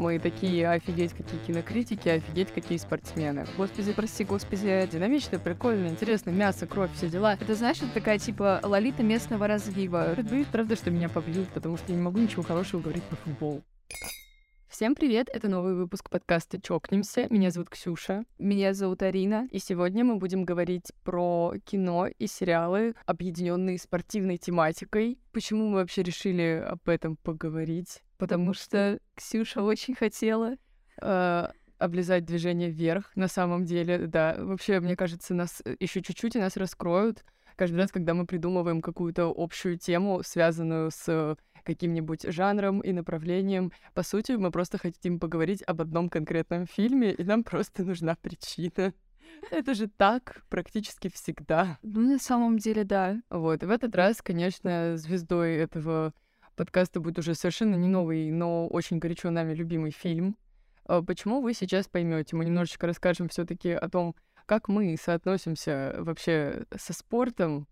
Мы такие, офигеть, какие кинокритики, офигеть, какие спортсмены. Господи, прости, господи, динамично, прикольно, интересно, мясо, кровь, все дела. Это, знаешь, это такая, типа, лолита местного разлива. Боюсь, правда, что меня побьют, потому что я не могу ничего хорошего говорить про футбол. Всем привет! Это новый выпуск подкаста «Чокнемся». Меня зовут Ксюша. Меня зовут Арина. И сегодня мы будем говорить про кино и сериалы, объединенные спортивной тематикой. Почему мы вообще решили об этом поговорить? Потому что Ксюша очень хотела э, облизать движение вверх. На самом деле, да. Вообще, мне кажется, нас еще чуть-чуть и нас раскроют. Каждый раз, когда мы придумываем какую-то общую тему, связанную с каким-нибудь жанром и направлением. По сути, мы просто хотим поговорить об одном конкретном фильме, и нам просто нужна причина. Это же так практически всегда. Ну, на самом деле, да. Вот, и в этот раз, конечно, звездой этого подкаста будет уже совершенно не новый, но очень горячо нами любимый фильм. А почему вы сейчас поймете? Мы немножечко расскажем все-таки о том, как мы соотносимся вообще со спортом,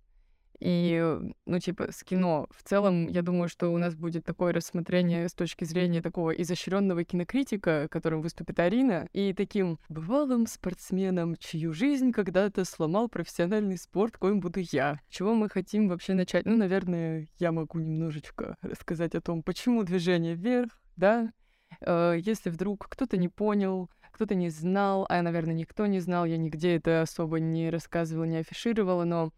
и, ну, типа, с кино. В целом, я думаю, что у нас будет такое рассмотрение с точки зрения такого изощренного кинокритика, которым выступит Арина, и таким бывалым спортсменом, чью жизнь когда-то сломал профессиональный спорт, коим буду я. Чего мы хотим вообще начать? Ну, наверное, я могу немножечко рассказать о том, почему движение вверх, да? Э, если вдруг кто-то не понял, кто-то не знал, а, наверное, никто не знал, я нигде это особо не рассказывала, не афишировала, но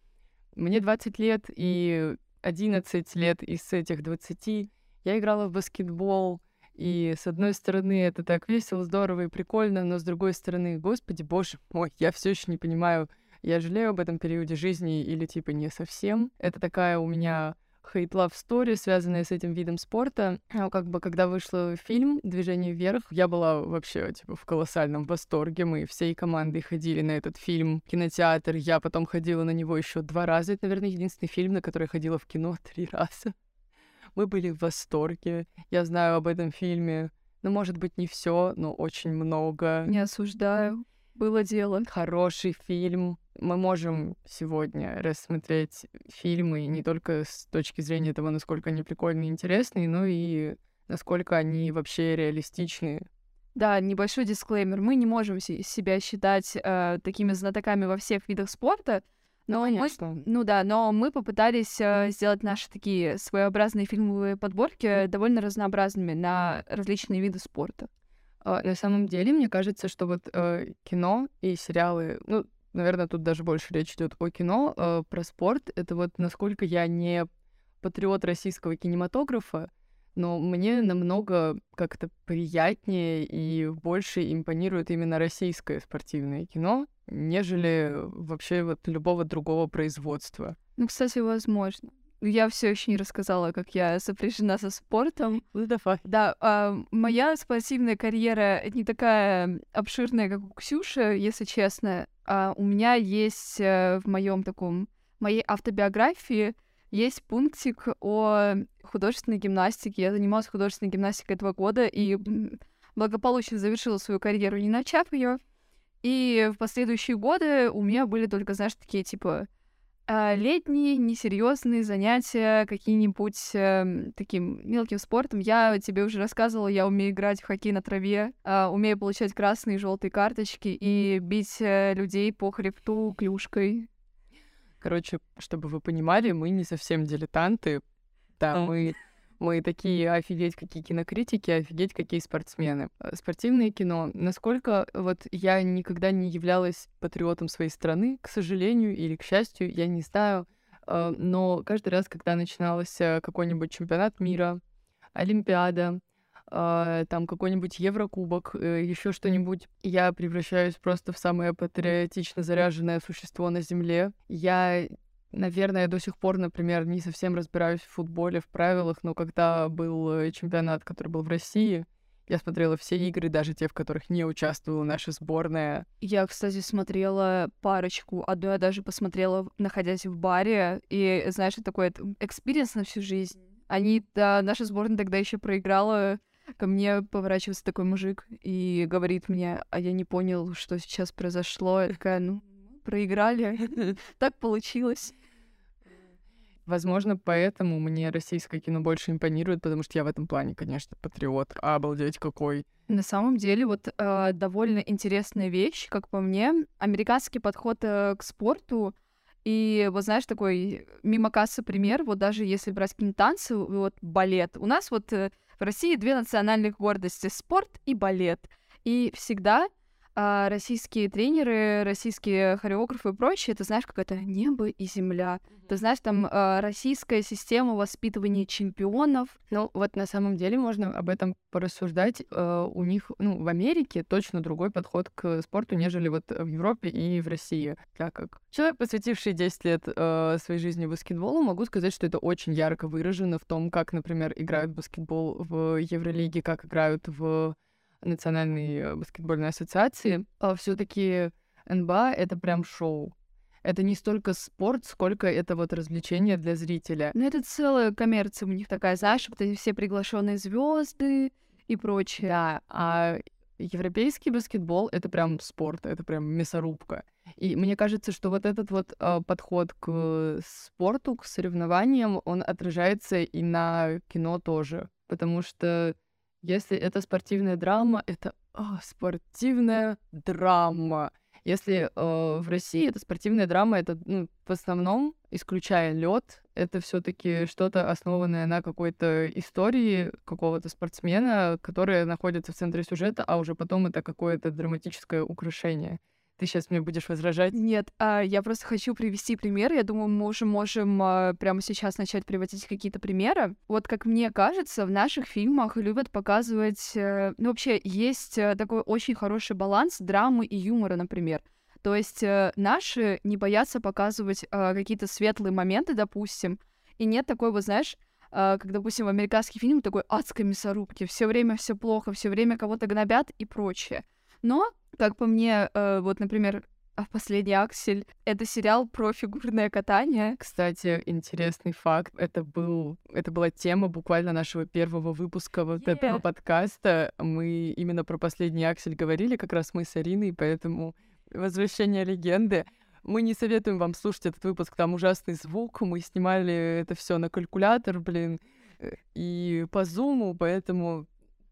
мне 20 лет, и 11 лет из этих 20 я играла в баскетбол, и с одной стороны это так весело, здорово и прикольно, но с другой стороны, господи, боже мой, я все еще не понимаю, я жалею об этом периоде жизни или типа не совсем. Это такая у меня love story, связанная с этим видом спорта. А как бы, когда вышел фильм «Движение вверх», я была вообще, типа, в колоссальном восторге. Мы всей командой ходили на этот фильм кинотеатр. Я потом ходила на него еще два раза. Это, наверное, единственный фильм, на который я ходила в кино три раза. Мы были в восторге. Я знаю об этом фильме. Ну, может быть, не все, но очень много. Не осуждаю. Было дело. Хороший фильм мы можем сегодня рассмотреть фильмы не только с точки зрения того, насколько они прикольные и интересные, но и насколько они вообще реалистичны. Да, небольшой дисклеймер. Мы не можем себя считать э, такими знатоками во всех видах спорта, но ну, мы, ну да, но мы попытались э, сделать наши такие своеобразные фильмовые подборки довольно разнообразными на различные виды спорта. Э, на самом деле, мне кажется, что вот э, кино и сериалы, ну, наверное, тут даже больше речь идет о кино, э, про спорт. Это вот насколько я не патриот российского кинематографа, но мне намного как-то приятнее и больше импонирует именно российское спортивное кино, нежели вообще вот любого другого производства. Ну, кстати, возможно. Я все еще не рассказала, как я сопряжена со спортом. Ну, давай. Да, э, моя спортивная карьера не такая обширная, как у Ксюши, если честно. А у меня есть э, в моем таком моей автобиографии есть пунктик о художественной гимнастике. Я занималась художественной гимнастикой этого года и благополучно завершила свою карьеру, не начав ее. И в последующие годы у меня были только, знаешь, такие типа а, летние несерьезные занятия какие-нибудь э, таким мелким спортом. Я тебе уже рассказывала, я умею играть в хоккей на траве, э, умею получать красные и желтые карточки и бить э, людей по хребту клюшкой. Короче, чтобы вы понимали, мы не совсем дилетанты. Да, мы мы такие, офигеть, какие кинокритики, офигеть, какие спортсмены. Э, спортивное кино. Насколько вот я никогда не являлась патриотом своей страны, к сожалению или к счастью, я не знаю. Э, но каждый раз, когда начинался какой-нибудь чемпионат мира, Олимпиада, э, там какой-нибудь Еврокубок, еще что-нибудь, я превращаюсь просто в самое патриотично заряженное существо на Земле. Я Наверное, я до сих пор, например, не совсем разбираюсь в футболе, в правилах, но когда был э, чемпионат, который был в России, я смотрела все игры, даже те, в которых не участвовала наша сборная. Я, кстати, смотрела парочку. Одну я даже посмотрела, находясь в баре. И, знаешь, это такой experience на всю жизнь. Они, да, наша сборная тогда еще проиграла. Ко мне поворачивается такой мужик и говорит мне, а я не понял, что сейчас произошло. Я такая, ну, проиграли. Так получилось. Возможно, поэтому мне российское кино больше импонирует, потому что я в этом плане, конечно, патриот. Обалдеть какой. На самом деле, вот э, довольно интересная вещь, как по мне, американский подход э, к спорту. И вот знаешь, такой мимо кассы пример, вот даже если брать какие-нибудь танцы, вот балет. У нас вот э, в России две национальных гордости — спорт и балет. И всегда а российские тренеры, российские хореографы и прочее, это знаешь, как это небо и земля. Mm-hmm. Ты знаешь, там э, российская система воспитывания чемпионов. Ну, вот на самом деле можно об этом порассуждать. Э, у них, ну, в Америке точно другой подход к спорту, нежели вот в Европе и в России. Так как человек, посвятивший 10 лет э, своей жизни баскетболу, могу сказать, что это очень ярко выражено в том, как, например, играют в баскетбол в Евролиге, как играют в Национальной э, баскетбольной ассоциации, а все-таки НБА — это прям шоу. Это не столько спорт, сколько это вот развлечение для зрителя. Ну, это целая коммерция у них такая, знаешь, вот эти все приглашенные звезды и прочее. Да, а европейский баскетбол — это прям спорт, это прям мясорубка. И мне кажется, что вот этот вот э, подход к спорту, к соревнованиям, он отражается и на кино тоже. Потому что если это спортивная драма, это о, спортивная драма. Если э, в России это спортивная драма, это ну, в основном, исключая лед, это все-таки что-то основанное на какой-то истории какого-то спортсмена, которая находится в центре сюжета, а уже потом это какое-то драматическое украшение. Ты сейчас мне будешь возражать? Нет, а, я просто хочу привести пример. Я думаю, мы уже можем а, прямо сейчас начать приводить какие-то примеры. Вот как мне кажется, в наших фильмах любят показывать... Э, ну, вообще, есть э, такой очень хороший баланс драмы и юмора, например. То есть э, наши не боятся показывать э, какие-то светлые моменты, допустим, и нет такой, вот знаешь, э, как, допустим, в американский фильм такой адской мясорубки, все время все плохо, все время кого-то гнобят и прочее. Но как по мне, э, вот, например, а «Последний аксель» — это сериал про фигурное катание. Кстати, интересный факт. Это, был, это была тема буквально нашего первого выпуска вот yeah. этого подкаста. Мы именно про «Последний аксель» говорили, как раз мы с Ариной, поэтому «Возвращение легенды». Мы не советуем вам слушать этот выпуск, там ужасный звук, мы снимали это все на калькулятор, блин, э, и по зуму, поэтому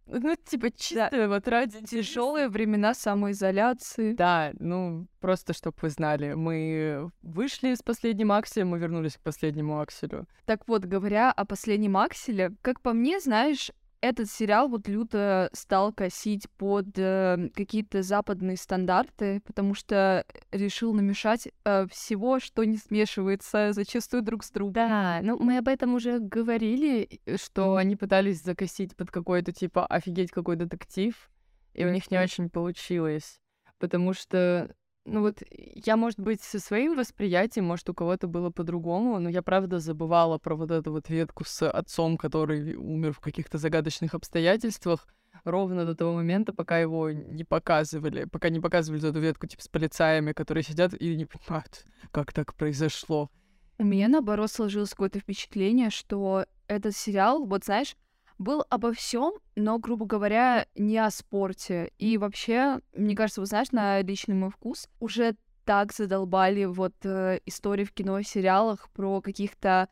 ну, типа, чисто да. вот ради тяжелые времена самоизоляции. Да, ну, просто чтобы вы знали, мы вышли с последним акселем, мы вернулись к последнему акселю. Так вот, говоря о последнем акселе, как по мне, знаешь, этот сериал вот люто стал косить под э, какие-то западные стандарты, потому что решил намешать э, всего, что не смешивается зачастую друг с другом. Да, ну мы об этом уже говорили, что они пытались закосить под какой-то типа офигеть какой детектив, и у них не очень получилось, потому что ну вот я, может быть, со своим восприятием, может, у кого-то было по-другому, но я правда забывала про вот эту вот ветку с отцом, который умер в каких-то загадочных обстоятельствах, ровно до того момента, пока его не показывали, пока не показывали эту ветку, типа, с полицаями, которые сидят и не понимают, как так произошло. У меня, наоборот, сложилось какое-то впечатление, что этот сериал, вот знаешь, был обо всем, но, грубо говоря, не о спорте. И вообще, мне кажется, вы знаешь, на личный мой вкус уже так задолбали вот э, истории в кино и сериалах про каких-то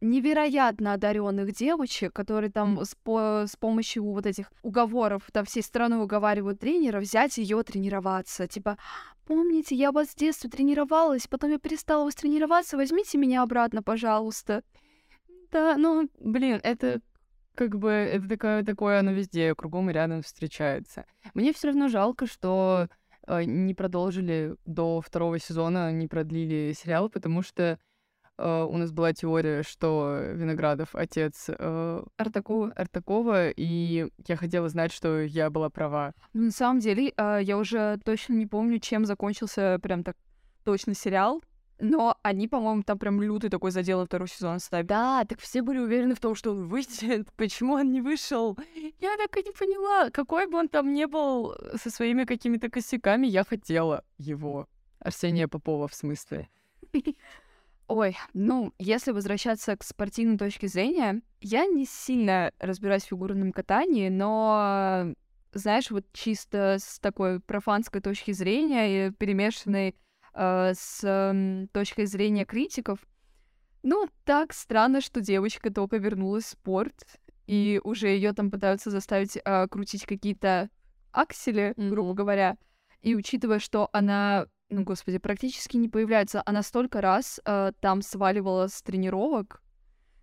невероятно одаренных девочек, которые там с, по, с помощью вот этих уговоров там всей страной уговаривают тренера взять ее тренироваться. Типа, помните, я вас с детства тренировалась, потом я перестала вас тренироваться, возьмите меня обратно, пожалуйста. Да, ну, блин, это как бы это такое, такое оно везде, кругом и рядом встречается. Мне все равно жалко, что э, не продолжили до второго сезона, не продлили сериал, потому что э, у нас была теория, что Виноградов отец э, Артакова, Артакова, и я хотела знать, что я была права. Ну, на самом деле, э, я уже точно не помню, чем закончился прям так точно сериал. Но они, по-моему, там прям лютый такой задел второй сезон ставят. Да, так все были уверены в том, что он выйдет. Почему он не вышел? Я так и не поняла. Какой бы он там не был со своими какими-то косяками, я хотела его. Арсения Попова, в смысле. Ой, ну, если возвращаться к спортивной точке зрения, я не сильно разбираюсь в фигурном катании, но, знаешь, вот чисто с такой профанской точки зрения, перемешанной э, с точки зрения критиков, Ну, так странно, что девочка только вернулась в спорт, и уже ее там пытаются заставить а, крутить какие-то аксели, грубо говоря. И учитывая, что она, ну, господи, практически не появляется, она столько раз а, там сваливала с тренировок,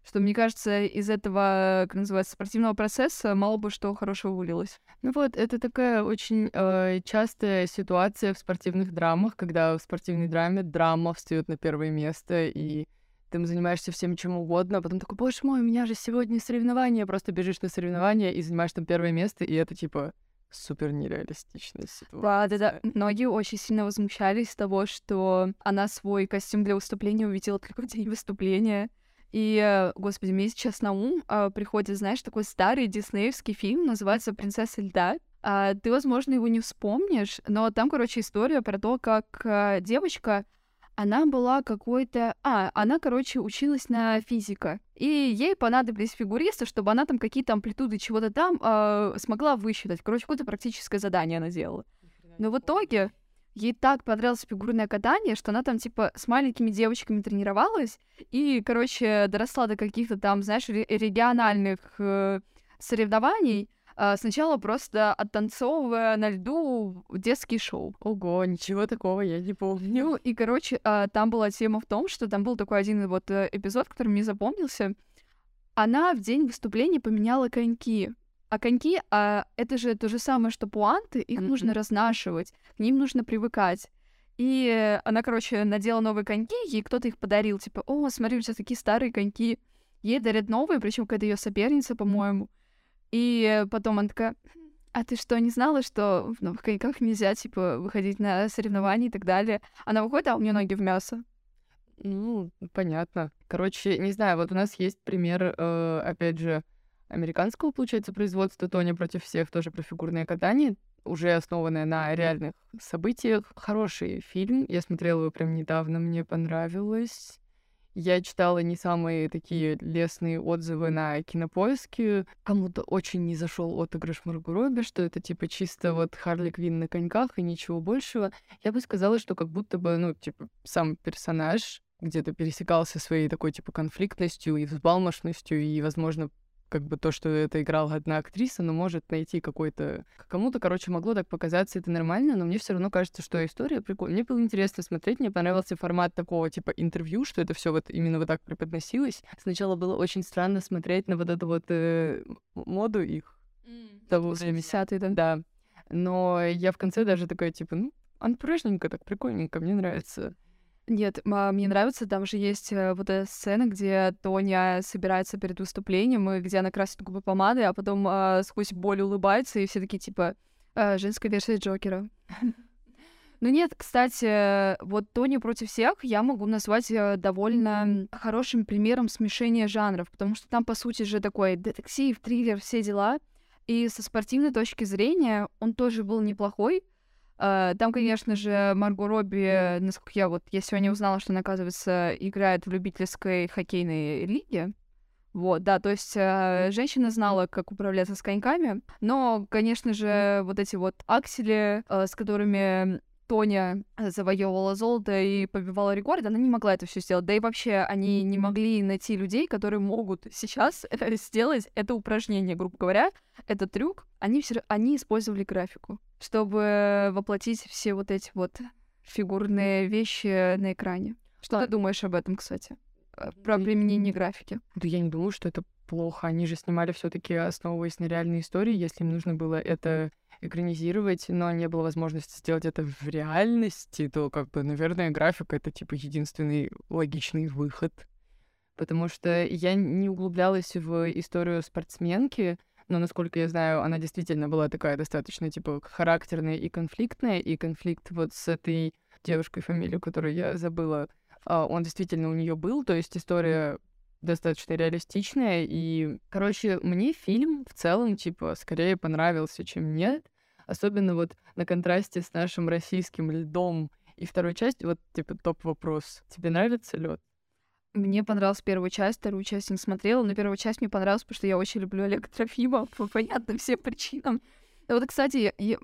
что, мне кажется, из этого, как называется, спортивного процесса мало бы что хорошего вылилось. Ну вот, это такая очень э, частая ситуация в спортивных драмах, когда в спортивной драме драма встает на первое место, и ты занимаешься всем чем угодно, а потом такой, боже мой, у меня же сегодня соревнование, просто бежишь на соревнования и занимаешь там первое место, и это типа супер нереалистичная ситуация. Да, да, да. Многие очень сильно возмущались того, что она свой костюм для выступления увидела только в день выступления. И, э, господи, мне сейчас на ум а, приходит, знаешь, такой старый диснеевский фильм, называется «Принцесса льда». А, ты, возможно, его не вспомнишь, но там, короче, история про то, как а, девочка, она была какой-то... А, она, короче, училась на физика. И ей понадобились фигуристы, чтобы она там какие-то амплитуды чего-то там а, смогла высчитать. Короче, какое-то практическое задание она делала. Но в итоге ей так понравилось фигурное катание, что она там, типа, с маленькими девочками тренировалась и, короче, доросла до каких-то там, знаешь, региональных э, соревнований, э, сначала просто оттанцовывая на льду детский шоу. Ого, ничего такого я не помню. Ну, и, короче, э, там была тема в том, что там был такой один вот э, эпизод, который мне запомнился. Она в день выступления поменяла коньки. А коньки, а, это же то же самое, что пуанты, их mm-hmm. нужно разнашивать, к ним нужно привыкать. И она, короче, надела новые коньки, ей кто-то их подарил, типа, о, смотри, у тебя такие старые коньки. Ей дарят новые, причем какая-то ее соперница, по-моему. И потом она такая, а ты что, не знала, что в новых коньках нельзя, типа, выходить на соревнования и так далее? Она выходит, а у нее ноги в мясо. Ну, понятно. Короче, не знаю, вот у нас есть пример, э, опять же, американского, получается, производства Тони против всех, тоже про фигурное катание, уже основанное на реальных событиях. Хороший фильм, я смотрела его прям недавно, мне понравилось. Я читала не самые такие лестные отзывы на кинопоиске. Кому-то очень не зашел отыгрыш Марго Робби, что это типа чисто вот Харли Квин на коньках и ничего большего. Я бы сказала, что как будто бы, ну, типа, сам персонаж где-то пересекался своей такой, типа, конфликтностью и взбалмошностью, и, возможно, как бы то, что это играла одна актриса, но может найти какой-то... Кому-то, короче, могло так показаться, это нормально, но мне все равно кажется, что история прикольная. Мне было интересно смотреть, мне понравился формат такого, типа, интервью, что это все вот именно вот так преподносилось. Сначала было очень странно смотреть на вот эту вот э, моду их. Mm, того времени. да? Да. Но я в конце даже такая, типа, ну, анпрежненько, так прикольненько, мне нравится. Нет, мне нравится, там же есть э, вот эта сцена, где Тоня собирается перед выступлением, и где она красит губы помадой, а потом а, сквозь боль улыбается, и все такие типа а, женская версия Джокера. Ну нет, кстати, вот Тони против всех я могу назвать э, довольно хорошим примером смешения жанров, потому что там, по сути же, такой детектив, триллер, все дела. И со спортивной точки зрения он тоже был неплохой, там, конечно же, Марго Робби, насколько я вот, я сегодня узнала, что она, оказывается, играет в любительской хоккейной лиге. Вот, да, то есть э, женщина знала, как управляться с коньками, но, конечно же, вот эти вот аксели, э, с которыми Тоня завоевывала золото и побивала рекорд, она не могла это все сделать. Да и вообще они не могли найти людей, которые могут сейчас сделать это упражнение, грубо говоря, этот трюк. Они все, они использовали графику, чтобы воплотить все вот эти вот фигурные вещи на экране. Что ты думаешь об этом, кстати? Э, про применение графики? Да я не думаю, что это плохо. Они же снимали все-таки основываясь на реальной истории, если им нужно было это экранизировать, но не было возможности сделать это в реальности, то, как бы, наверное, графика — это, типа, единственный логичный выход. Потому что я не углублялась в историю спортсменки, но, насколько я знаю, она действительно была такая достаточно, типа, характерная и конфликтная, и конфликт вот с этой девушкой, фамилию которую я забыла, а, он действительно у нее был, то есть история достаточно реалистичная. И, короче, мне фильм в целом, типа, скорее понравился, чем нет. Особенно вот на контрасте с нашим российским льдом и второй частью, вот, типа, топ-вопрос. Тебе нравится лед? Мне понравилась первая часть, вторую часть не смотрела, но первая часть мне понравилась, потому что я очень люблю Олега Трофимова по понятным всем причинам. Вот, кстати, я, я,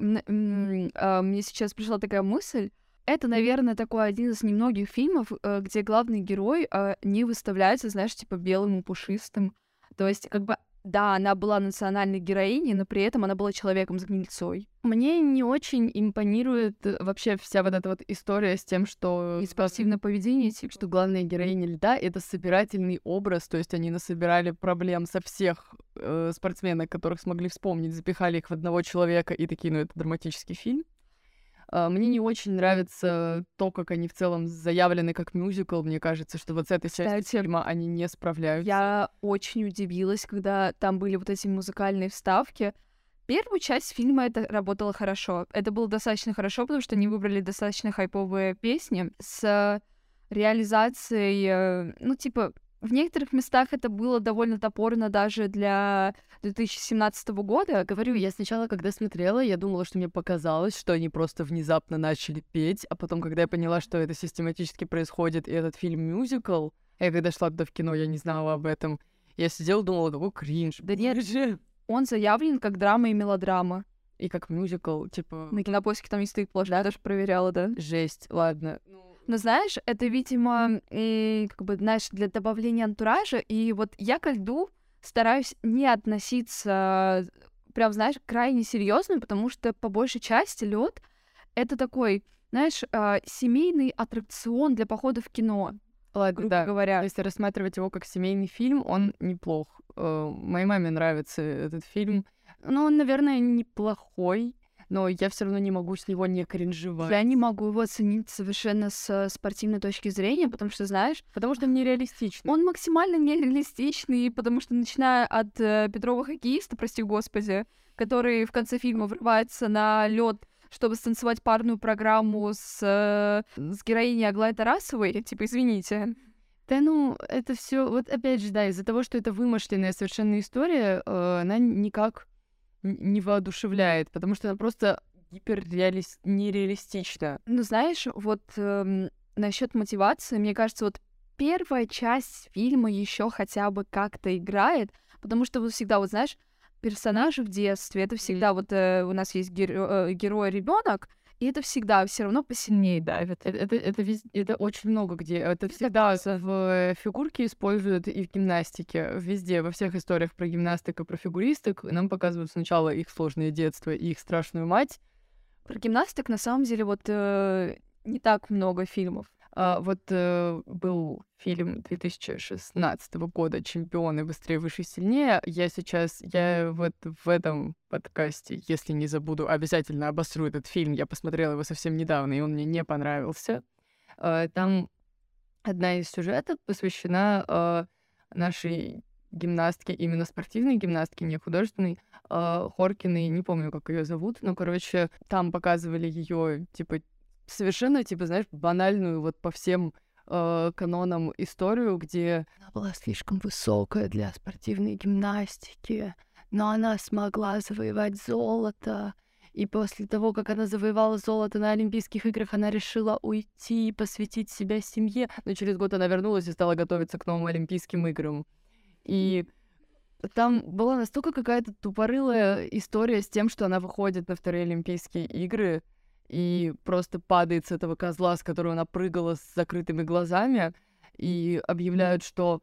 а, мне сейчас пришла такая мысль, это, наверное, такой один из немногих фильмов, э, где главный герой э, не выставляется, знаешь, типа белым и пушистым. То есть, как бы, да, она была национальной героиней, но при этом она была человеком с гнильцой. Мне не очень импонирует э, вообще вся вот эта вот история с тем, что... И спортивное поведение, типа. Что главная героиня льда — это собирательный образ, то есть они насобирали проблем со всех э, спортсменок, которых смогли вспомнить, запихали их в одного человека и такие, ну, это драматический фильм. А, мне не очень нравится то, как они в целом заявлены как мюзикл. Мне кажется, что вот с этой частью Кстати, фильма они не справляются. Я очень удивилась, когда там были вот эти музыкальные вставки. Первую часть фильма это работало хорошо. Это было достаточно хорошо, потому что они выбрали достаточно хайповые песни с реализацией, э, ну, типа, в некоторых местах это было довольно топорно даже для 2017 года. Говорю, я сначала, когда смотрела, я думала, что мне показалось, что они просто внезапно начали петь, а потом, когда я поняла, что это систематически происходит, и этот фильм мюзикл, я когда шла туда в кино, я не знала об этом. Я сидела, думала, такой кринж. Да нет. Он заявлен как драма и мелодрама. И как мюзикл, типа... На кинопоиске там не стоит площадь, да? даже проверяла, да? Жесть, ладно. Но знаешь, это, видимо, и, как бы, знаешь, для добавления антуража. И вот я к льду стараюсь не относиться прям, знаешь, крайне серьезно, потому что по большей части лед это такой, знаешь, э, семейный аттракцион для похода в кино. Ладно, грубо да. говоря. Если рассматривать его как семейный фильм, он неплох. Э, моей маме нравится этот фильм. Ну, он, наверное, неплохой но я все равно не могу с него не кринжевать. Я не могу его оценить совершенно с спортивной точки зрения, потому что, знаешь... Потому что он нереалистичный. Он максимально нереалистичный, потому что, начиная от э, Петрова хоккеиста, прости господи, который в конце фильма врывается на лед чтобы станцевать парную программу с, э, с героиней Аглай Тарасовой, типа, извините. Да ну, это все, вот опять же, да, из-за того, что это вымышленная совершенно история, э, она никак не воодушевляет, потому что она просто гиперреалист... нереалистична. Ну, знаешь, вот эм, насчет мотивации, мне кажется, вот первая часть фильма еще хотя бы как-то играет, потому что вот всегда, вот знаешь, персонажи в детстве, это всегда вот э, у нас есть геро- э, герой ребенок, и это всегда все равно посильнее давит. Это, это, это, вез... это очень много где. Это всегда в фигурке используют и в гимнастике. Везде, во всех историях про гимнастику, про фигуристок нам показывают сначала их сложное детство и их страшную мать. Про гимнастик на самом деле вот э, не так много фильмов. А, вот э, был фильм 2016 года «Чемпионы. Быстрее, выше, сильнее». Я сейчас, я вот в этом подкасте, если не забуду, обязательно обосру этот фильм. Я посмотрела его совсем недавно, и он мне не понравился. А, там одна из сюжетов посвящена а, нашей гимнастке, именно спортивной гимнастке, не художественной, Хоркиной, не помню, как ее зовут, но, короче, там показывали ее, типа, совершенно, типа, знаешь, банальную вот по всем э, канонам историю, где она была слишком высокая для спортивной гимнастики, но она смогла завоевать золото. И после того, как она завоевала золото на Олимпийских играх, она решила уйти и посвятить себя семье. Но через год она вернулась и стала готовиться к новым Олимпийским играм. И там была настолько какая-то тупорылая история с тем, что она выходит на вторые Олимпийские игры, и просто падает с этого козла, с которого она прыгала с закрытыми глазами, и объявляют, что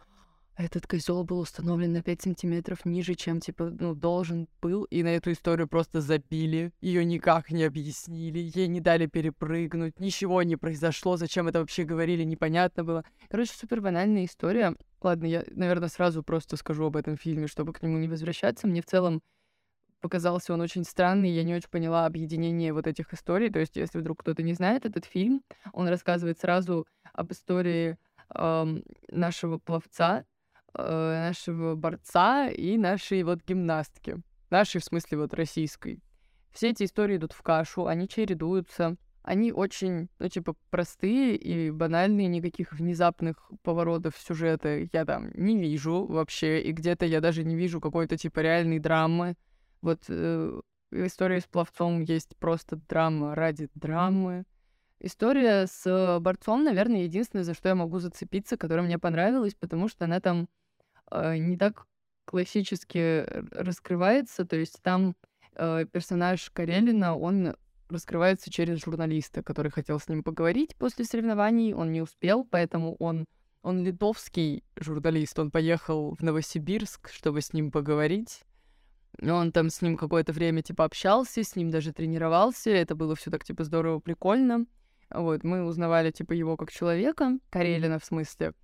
этот козел был установлен на 5 сантиметров ниже, чем, типа, ну, должен был, и на эту историю просто забили, ее никак не объяснили, ей не дали перепрыгнуть, ничего не произошло, зачем это вообще говорили, непонятно было. Короче, супер банальная история. Ладно, я, наверное, сразу просто скажу об этом фильме, чтобы к нему не возвращаться. Мне в целом показался он очень странный, я не очень поняла объединение вот этих историй. То есть, если вдруг кто-то не знает этот фильм, он рассказывает сразу об истории эм, нашего пловца, э, нашего борца и нашей вот гимнастки. Нашей, в смысле, вот российской. Все эти истории идут в кашу, они чередуются. Они очень, ну, типа, простые и банальные, никаких внезапных поворотов сюжета я там не вижу вообще, и где-то я даже не вижу какой-то, типа, реальной драмы. Вот э, история с пловцом есть просто драма ради драмы. История с борцом, наверное, единственное, за что я могу зацепиться, которая мне понравилась, потому что она там э, не так классически раскрывается. То есть там э, персонаж Карелина, он раскрывается через журналиста, который хотел с ним поговорить после соревнований. Он не успел, поэтому он, он литовский журналист. Он поехал в Новосибирск, чтобы с ним поговорить. Он там с ним какое-то время, типа, общался, с ним даже тренировался. Это было все так, типа, здорово, прикольно. Вот, мы узнавали, типа, его как человека, Карелина в смысле.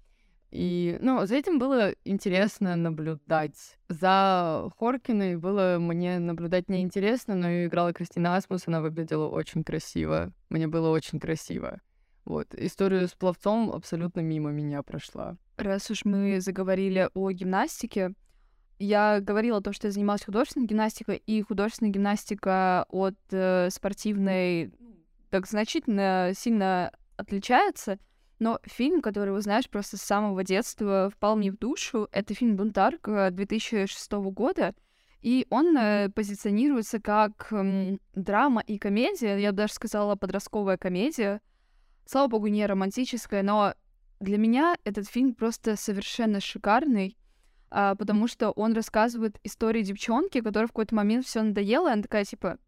И, ну, за этим было интересно наблюдать. За Хоркиной было мне наблюдать неинтересно, но играла Кристина Асмус, она выглядела очень красиво. Мне было очень красиво. Вот, историю с пловцом абсолютно мимо меня прошла. Раз уж мы заговорили о гимнастике, я говорила о том, что я занималась художественной гимнастикой, и художественная гимнастика от э, спортивной так значительно сильно отличается. Но фильм, который вы знаешь просто с самого детства, впал мне в душу, это фильм «Бунтарка» 2006 года. И он э, позиционируется как драма и комедия, я бы даже сказала подростковая комедия. Слава богу, не романтическая, но для меня этот фильм просто совершенно шикарный, э, потому что он рассказывает историю девчонки, которой в какой-то момент все надоело, и она такая типа,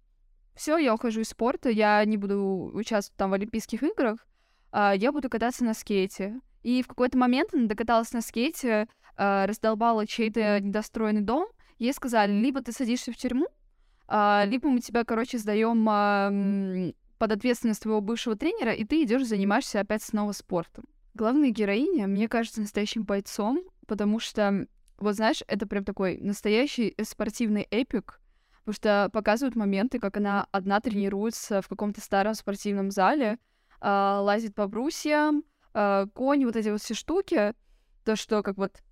все, я ухожу из спорта, я не буду участвовать там в Олимпийских играх, а, я буду кататься на скейте. И в какой-то момент она докаталась на скейте, а, раздолбала чей-то недостроенный дом, ей сказали, либо ты садишься в тюрьму, а, либо мы тебя, короче, сдаем под ответственность твоего бывшего тренера, и ты идешь занимаешься опять снова спортом. Главная героиня, мне кажется, настоящим бойцом, потому что, вот знаешь, это прям такой настоящий спортивный эпик, потому что показывают моменты, как она одна тренируется в каком-то старом спортивном зале, э, лазит по брусьям, э, конь, вот эти вот все штуки, то, что как вот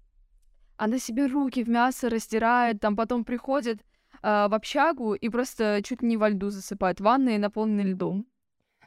она себе руки в мясо растирает, там потом приходит э, в общагу и просто чуть не во льду засыпает, ванной наполненной льдом.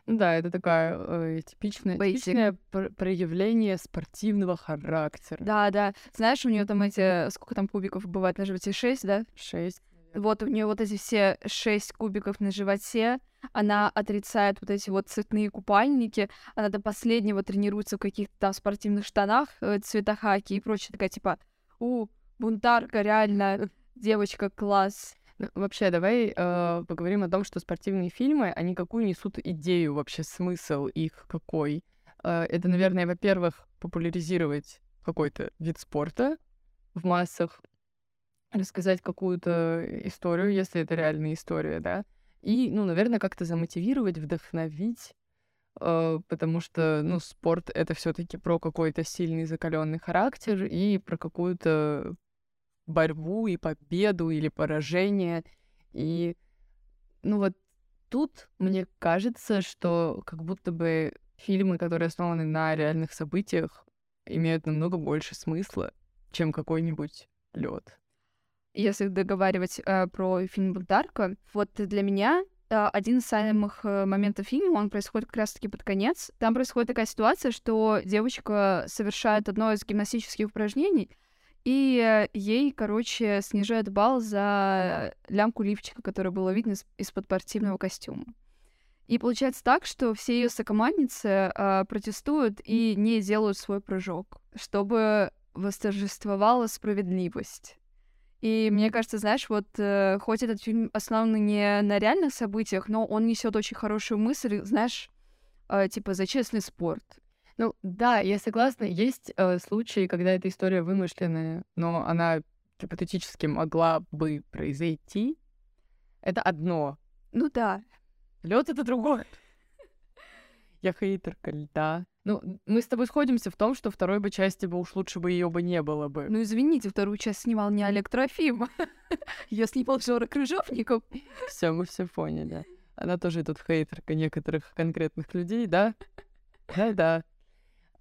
Ну да, это такая э, типичное, типичное пр- проявление спортивного характера. Да, да. Знаешь, у нее там эти, сколько там кубиков бывает на животе? Шесть, да? Шесть. Вот у нее вот эти все шесть кубиков на животе, она отрицает вот эти вот цветные купальники, она до последнего тренируется в каких-то там спортивных штанах, э, цвета хаки и прочее, такая типа, у, бунтарка, реально, девочка, класс. Ну, вообще, давай э, поговорим о том, что спортивные фильмы, они какую несут идею, вообще смысл их какой. Э, это, наверное, во-первых, популяризировать какой-то вид спорта в массах, рассказать какую-то историю, если это реальная история, да, и, ну, наверное, как-то замотивировать, вдохновить, э, потому что, ну, спорт это все-таки про какой-то сильный закаленный характер и про какую-то борьбу и победу или поражение. И, ну, вот тут мне кажется, что как будто бы фильмы, которые основаны на реальных событиях, имеют намного больше смысла, чем какой-нибудь лед если договаривать э, про фильм «Бунтарка», вот для меня э, один из самых э, моментов фильма, он происходит как раз-таки под конец. Там происходит такая ситуация, что девочка совершает одно из гимнастических упражнений, и ей, короче, снижают балл за лямку лифчика, которое было видно из-под спортивного костюма. И получается так, что все ее сокомандницы э, протестуют и не делают свой прыжок, чтобы восторжествовала справедливость. И мне кажется, знаешь, вот э, хоть этот фильм основан не на реальных событиях, но он несет очень хорошую мысль, знаешь, э, типа за честный спорт. Ну да, я согласна. Есть э, случаи, когда эта история вымышленная, но она гипотетически могла бы произойти. Это одно. Ну да. Лед это другое. Я хейтерка льда. Ну, мы с тобой сходимся в том, что второй бы части бы уж лучше бы ее бы не было бы. Ну, извините, вторую часть снимал не Олег Трофим. Ее снимал Жора Крыжовников. Все, мы все поняли. Она тоже тут хейтерка некоторых конкретных людей, да? Да-да.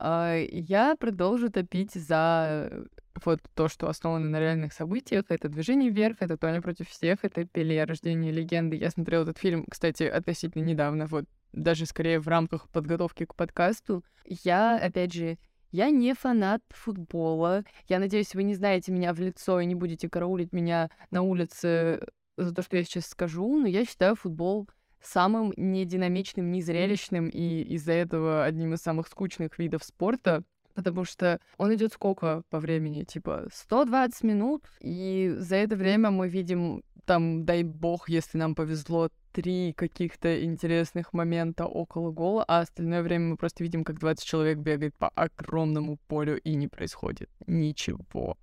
А, я продолжу топить за вот то, что основано на реальных событиях. Это «Движение вверх», это «Тоня против всех», это «Пеле. Рождение легенды». Я смотрела этот фильм, кстати, относительно недавно, вот даже скорее в рамках подготовки к подкасту. Я, опять же, я не фанат футбола. Я надеюсь, вы не знаете меня в лицо и не будете караулить меня на улице за то, что я сейчас скажу, но я считаю футбол самым нединамичным, незрелищным и из-за этого одним из самых скучных видов спорта, потому что он идет сколько по времени? Типа 120 минут, и за это время мы видим там, дай бог, если нам повезло, три каких-то интересных момента около гола, а остальное время мы просто видим, как 20 человек бегает по огромному полю, и не происходит ничего.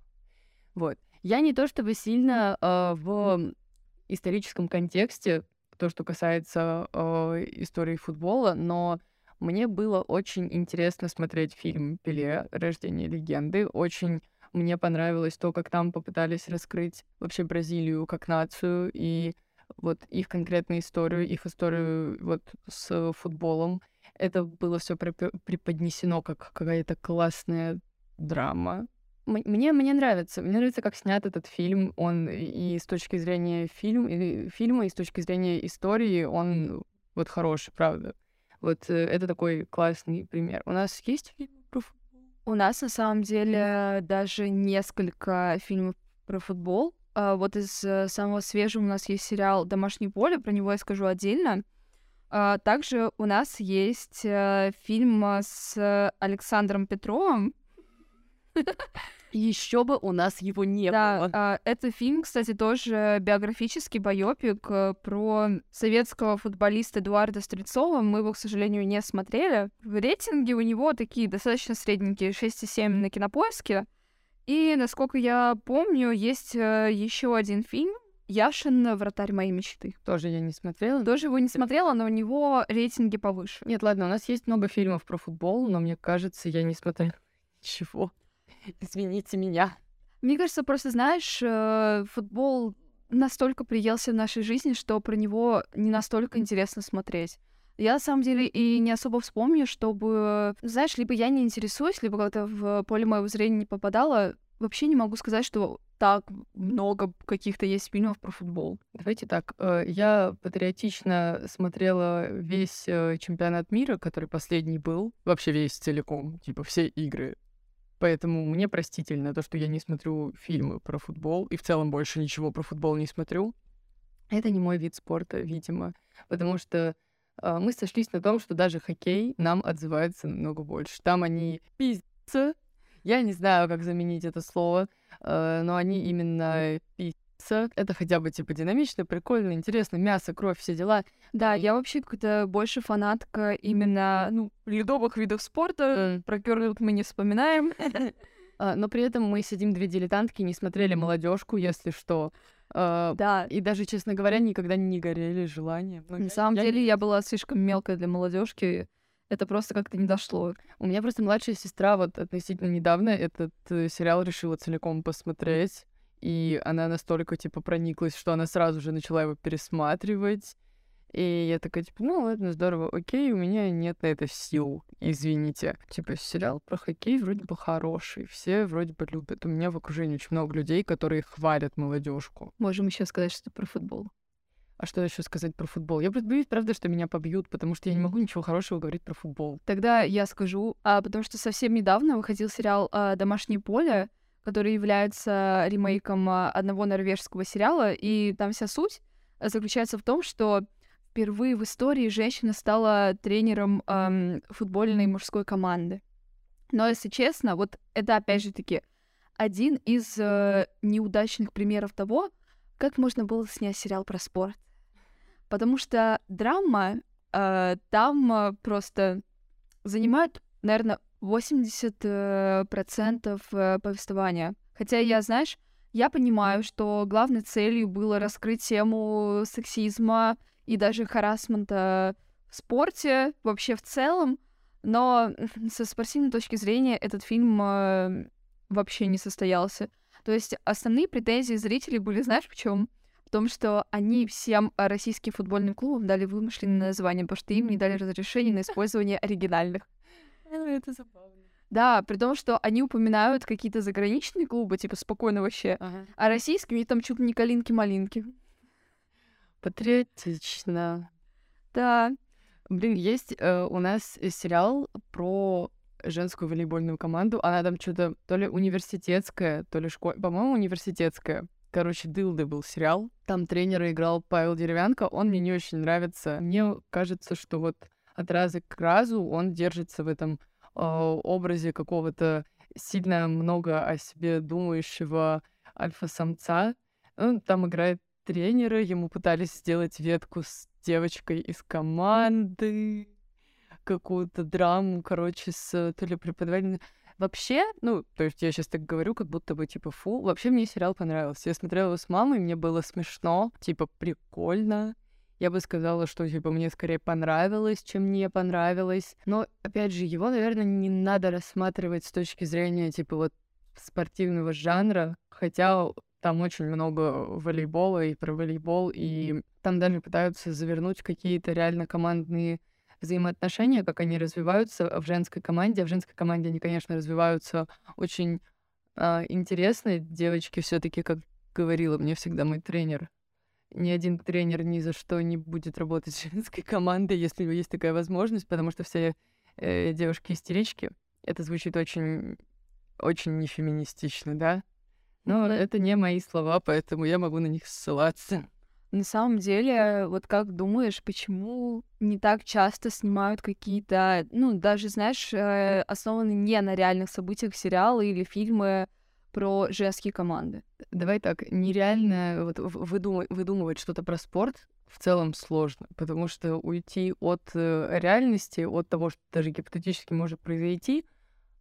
Вот. Я не то чтобы сильно э, в историческом контексте, то, что касается э, истории футбола, но мне было очень интересно смотреть фильм «Пеле. Рождение легенды». Очень мне понравилось то, как там попытались раскрыть вообще Бразилию как нацию и вот их конкретную историю, их историю вот с футболом. Это было все преподнесено как какая-то классная драма. Мне, мне нравится. Мне нравится, как снят этот фильм. Он и с точки зрения фильм, и фильма, и с точки зрения истории, он вот хороший, правда. Вот э, это такой классный пример. У нас есть фильм про футбол? У нас на самом деле даже несколько фильмов про футбол. А, вот из э, самого свежего у нас есть сериал «Домашнее поле», про него я скажу отдельно. А, также у нас есть э, фильм с Александром Петровым. Еще бы у нас его не да, было. Да, это фильм, кстати, тоже биографический байопик э, про советского футболиста Эдуарда Стрельцова. Мы его, к сожалению, не смотрели. В рейтинге у него такие достаточно средненькие 6,7 на кинопоиске. И, насколько я помню, есть э, еще один фильм Яшин «Вратарь моей мечты». Тоже я не смотрела. Тоже его не смотрела, но у него рейтинги повыше. Нет, ладно, у нас есть много фильмов про футбол, но мне кажется, я не смотрела ничего. Извините меня. Мне кажется, просто знаешь, э, футбол настолько приелся в нашей жизни, что про него не настолько интересно смотреть. Я на самом деле и не особо вспомню, чтобы, знаешь, либо я не интересуюсь, либо как-то в поле моего зрения не попадала. Вообще не могу сказать, что так много каких-то есть фильмов про футбол. Давайте так. Э, я патриотично смотрела весь э, чемпионат мира, который последний был. Вообще весь целиком. Типа все игры Поэтому мне простительно то, что я не смотрю фильмы про футбол и в целом больше ничего про футбол не смотрю. Это не мой вид спорта, видимо, потому что э, мы сошлись на том, что даже хоккей нам отзывается намного больше. Там они пиздятся. Я не знаю, как заменить это слово, э, но они именно пиздятся это хотя бы типа динамично, прикольно, интересно, мясо, кровь, все дела. Да, я вообще какая-то больше фанатка именно, ну, ледовых видов спорта. Про керлинг мы не вспоминаем. А, но при этом мы сидим две дилетантки, не смотрели молодежку, если что. Uh, да. И даже, честно говоря, никогда не горели желанием. Ну, На я, самом я деле, не... я была слишком мелкая для молодежки. Это просто как-то не дошло. У меня просто младшая сестра вот относительно недавно этот э, сериал решила целиком посмотреть и она настолько, типа, прониклась, что она сразу же начала его пересматривать. И я такая, типа, ну ладно, здорово, окей, у меня нет на это сил, извините. Типа, сериал про хоккей вроде бы хороший, все вроде бы любят. У меня в окружении очень много людей, которые хвалят молодежку. Можем еще сказать, что про футбол. А что еще сказать про футбол? Я просто боюсь, правда, что меня побьют, потому что я не могу ничего хорошего говорить про футбол. Тогда я скажу, а, потому что совсем недавно выходил сериал а, «Домашнее поле», который является ремейком а, одного норвежского сериала, и там вся суть заключается в том, что впервые в истории женщина стала тренером эм, футбольной мужской команды. Но, если честно, вот это, опять же таки, один из э, неудачных примеров того, как можно было снять сериал про спорт. Потому что драма э, там э, просто занимает, наверное, 80% э, э, повествования. Хотя я, знаешь, я понимаю, что главной целью было раскрыть тему сексизма и даже харасмента в спорте вообще в целом, но со спортивной точки зрения этот фильм э, вообще не состоялся. То есть основные претензии зрителей были, знаешь, в чем? В том, что они всем российским футбольным клубам дали вымышленное название, потому что им не дали разрешения на использование оригинальных. Ну, это забавно. Да, при том, что они упоминают какие-то заграничные клубы, типа спокойно вообще, ага. а российские у них там чуть ли не калинки-малинки. Патриотично. Да. Блин, есть э, у нас сериал про женскую волейбольную команду. Она там что-то то ли университетская, то ли школьная. По-моему, университетская. Короче, Дылды был сериал. Там тренера играл Павел Деревянко. Он мне не очень нравится. Мне кажется, что вот от раза к разу он держится в этом э, образе какого-то сильно много о себе думающего альфа-самца. Ну, там играет тренера, ему пытались сделать ветку с девочкой из команды, какую-то драму, короче, с то ли преподавателем. Вообще, ну, то есть я сейчас так говорю, как будто бы, типа, фу. Вообще мне сериал понравился. Я смотрела его с мамой, мне было смешно, типа, прикольно. Я бы сказала, что, типа, мне скорее понравилось, чем не понравилось. Но, опять же, его, наверное, не надо рассматривать с точки зрения, типа, вот спортивного жанра, хотя там очень много волейбола и про волейбол, и там даже пытаются завернуть какие-то реально командные взаимоотношения, как они развиваются в женской команде. А в женской команде они, конечно, развиваются очень э, интересно. Девочки все таки как говорила мне всегда мой тренер, ни один тренер ни за что не будет работать с женской командой, если есть такая возможность, потому что все э, девушки истерички. Это звучит очень, очень нефеминистично, да? Но это не мои слова, поэтому я могу на них ссылаться. На самом деле, вот как думаешь, почему не так часто снимают какие-то, ну, даже, знаешь, э, основанные не на реальных событиях сериалы или фильмы про женские команды? Давай так, нереально вот выдумывать, выдумывать что-то про спорт в целом сложно, потому что уйти от э, реальности, от того, что даже гипотетически может произойти,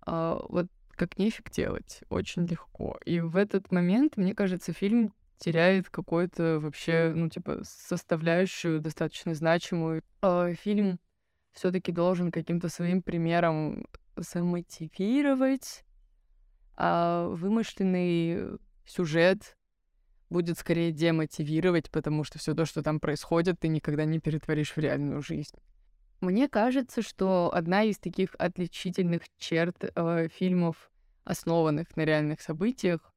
э, вот как нефиг делать, очень легко. И в этот момент, мне кажется, фильм теряет какую-то вообще, ну, типа, составляющую достаточно значимую. Э, фильм все таки должен каким-то своим примером замотивировать, а вымышленный сюжет будет скорее демотивировать, потому что все то, что там происходит, ты никогда не перетворишь в реальную жизнь. Мне кажется, что одна из таких отличительных черт э, фильмов, основанных на реальных событиях,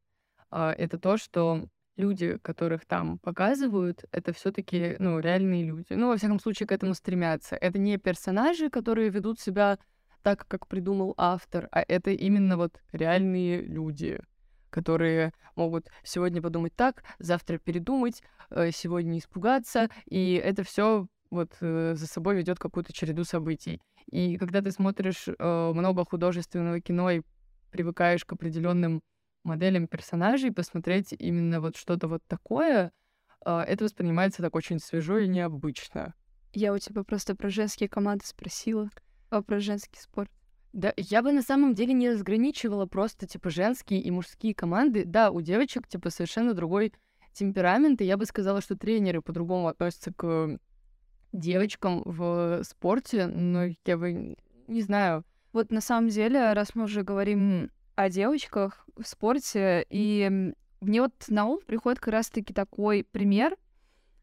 э, это то, что люди, которых там показывают, это все-таки, ну, реальные люди. Ну, во всяком случае, к этому стремятся. Это не персонажи, которые ведут себя так, как придумал автор, а это именно вот реальные люди, которые могут сегодня подумать так, завтра передумать, э, сегодня испугаться, и это все вот э, за собой ведет какую-то череду событий. И когда ты смотришь э, много художественного кино и привыкаешь к определенным моделям персонажей, посмотреть именно вот что-то вот такое, это воспринимается так очень свежо и необычно. Я у тебя просто про женские команды спросила, про женский спорт. Да, я бы на самом деле не разграничивала просто, типа, женские и мужские команды. Да, у девочек, типа, совершенно другой темперамент, и я бы сказала, что тренеры по-другому относятся к девочкам в спорте, но я бы не знаю. Вот на самом деле, раз мы уже говорим о девочках в спорте, и мне вот на ум приходит как раз-таки такой пример,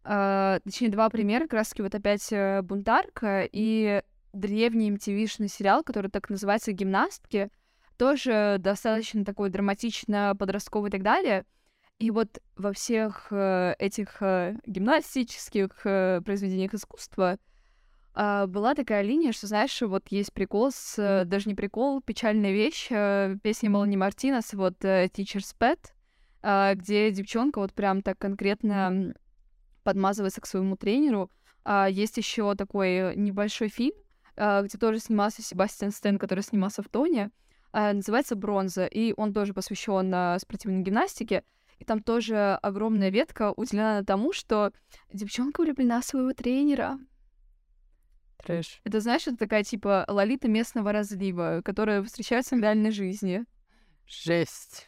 э, точнее, два примера, как раз-таки вот опять э, «Бунтарка» и древний MTV-шный сериал, который так называется «Гимнастки», тоже достаточно такой драматично-подростковый и так далее. И вот во всех э, этих э, гимнастических э, произведениях искусства а, была такая линия, что, знаешь, вот есть прикол с... Э, даже не прикол, печальная вещь, э, песня Мелани Мартинес, вот э, Teacher's Pet, э, где девчонка вот прям так конкретно подмазывается к своему тренеру. А, есть еще такой небольшой фильм, где тоже снимался Себастьян Стэн, который снимался в Тоне, э, называется «Бронза», и он тоже посвящен э, спортивной гимнастике, и там тоже огромная ветка уделена тому, что девчонка влюблена в своего тренера, Трэш. Это, знаешь, это такая, типа, лолита местного разлива, которая встречается в реальной жизни. Жесть.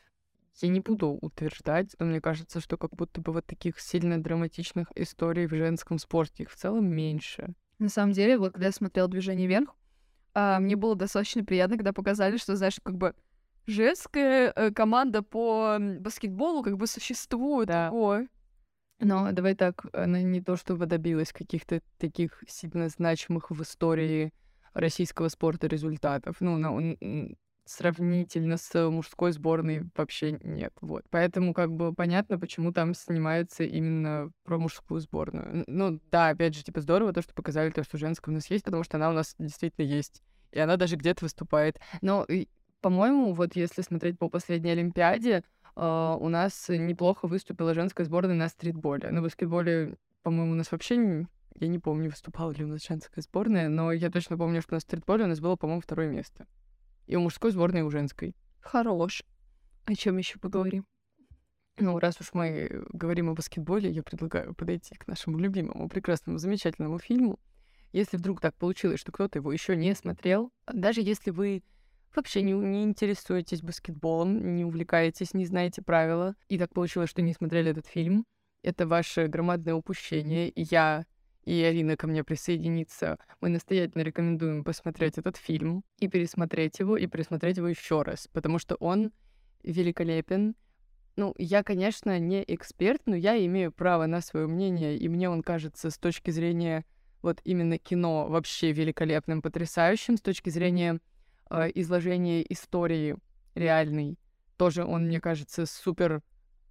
Я не буду утверждать, но мне кажется, что как будто бы вот таких сильно драматичных историй в женском спорте их в целом меньше. На самом деле, вот когда я смотрела «Движение вверх», а, мне было достаточно приятно, когда показали, что, знаешь, как бы женская э, команда по баскетболу как бы существует. Да. Такое. Но давай так, она не то чтобы добилась каких-то таких сильно значимых в истории российского спорта результатов. Ну, на, сравнительно с мужской сборной вообще нет. Вот. Поэтому как бы понятно, почему там снимается именно про мужскую сборную. Ну да, опять же, типа здорово то, что показали то, что женская у нас есть, потому что она у нас действительно есть. И она даже где-то выступает. Но, по-моему, вот если смотреть по последней Олимпиаде, Uh, у нас неплохо выступила женская сборная на стритболе. На баскетболе, по-моему, у нас вообще не... Я не помню, выступала ли у нас женская сборная, но я точно помню, что на стритболе у нас было, по-моему, второе место. И у мужской сборной, и у женской. Хорош. О чем еще поговорим? Ну, раз уж мы говорим о баскетболе, я предлагаю подойти к нашему любимому, прекрасному, замечательному фильму. Если вдруг так получилось, что кто-то его еще не смотрел, даже если вы вообще не, не интересуетесь баскетболом, не увлекаетесь, не знаете правила, и так получилось, что не смотрели этот фильм, это ваше громадное упущение. И я и Арина ко мне присоединится. Мы настоятельно рекомендуем посмотреть этот фильм и пересмотреть его, и пересмотреть его еще раз, потому что он великолепен. Ну, я, конечно, не эксперт, но я имею право на свое мнение, и мне он кажется с точки зрения вот именно кино вообще великолепным, потрясающим, с точки зрения э, изложения истории реальной. Тоже он, мне кажется, супер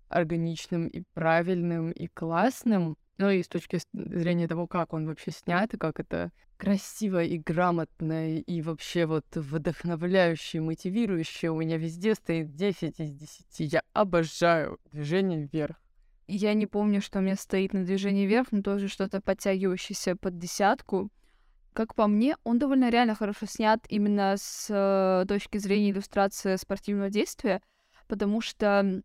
органичным и правильным и классным. Ну и с точки зрения того, как он вообще снят, и как это красиво и грамотно, и вообще вот вдохновляюще, мотивирующе. У меня везде стоит 10 из 10. Я обожаю движение вверх. Я не помню, что у меня стоит на движении вверх, но тоже что-то подтягивающееся под десятку. Как по мне, он довольно реально хорошо снят именно с э, точки зрения иллюстрации спортивного действия, потому что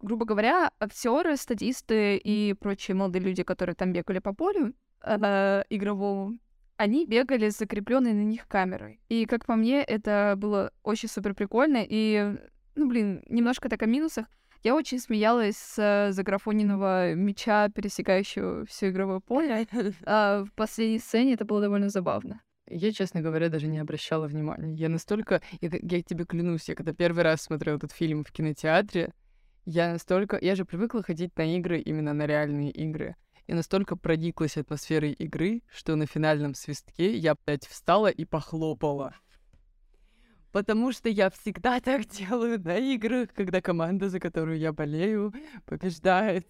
грубо говоря, актеры, статисты и прочие молодые люди, которые там бегали по полю э, игровому, они бегали с закрепленной на них камерой. И, как по мне, это было очень супер прикольно. И, ну, блин, немножко так о минусах. Я очень смеялась с заграфоненного мяча, пересекающего все игровое поле. А в последней сцене это было довольно забавно. Я, честно говоря, даже не обращала внимания. Я настолько... Я, я тебе клянусь, я когда первый раз смотрел этот фильм в кинотеатре, я настолько... Я же привыкла ходить на игры, именно на реальные игры. И настолько прониклась атмосферой игры, что на финальном свистке я, блядь, встала и похлопала. Потому что я всегда так делаю на играх, когда команда, за которую я болею, побеждает.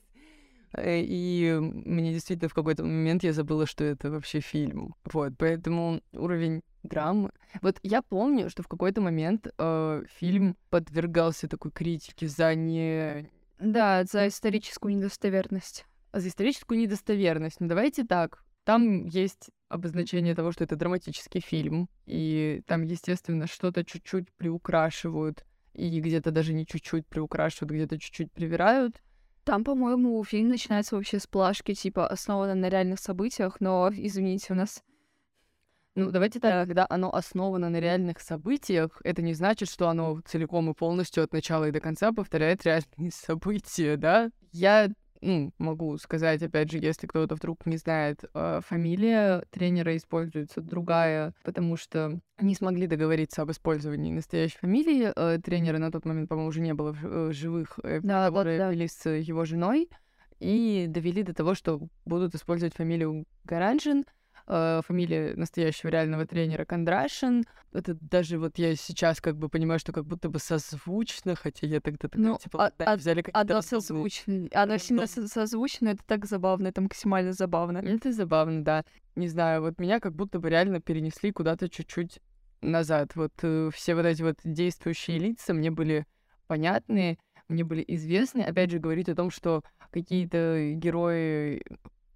Э, и мне действительно в какой-то момент я забыла, что это вообще фильм. Вот, поэтому уровень драмы. Вот я помню, что в какой-то момент э, фильм подвергался такой критике за не... Да, за историческую недостоверность. За историческую недостоверность. Ну давайте так. Там есть обозначение того, что это драматический фильм, и там, естественно, что-то чуть-чуть приукрашивают, и где-то даже не чуть-чуть приукрашивают, где-то чуть-чуть привирают. Там, по-моему, фильм начинается вообще с плашки, типа, основано на реальных событиях, но, извините, у нас ну, давайте так, когда оно основано на реальных событиях, это не значит, что оно целиком и полностью от начала и до конца повторяет реальные события, да? Я ну, могу сказать, опять же, если кто-то вдруг не знает, э, фамилия тренера используется другая, потому что не смогли договориться об использовании настоящей фамилии. Э, тренера на тот момент, по-моему, уже не было в э, живых, да, которые да, да. вели с его женой, и довели до того, что будут использовать фамилию Гаранжин — фамилия настоящего реального тренера Кондрашин. Это даже вот я сейчас как бы понимаю, что как будто бы созвучно, хотя я тогда такая, ну, типа, а, да, взяли какие-то... Оно созвучно, оно сильно созвучно, это так забавно, это максимально забавно. Это забавно, да. Не знаю, вот меня как будто бы реально перенесли куда-то чуть-чуть назад. Вот э, все вот эти вот действующие лица мне были понятны, мне были известны. Опять же, говорить о том, что какие-то герои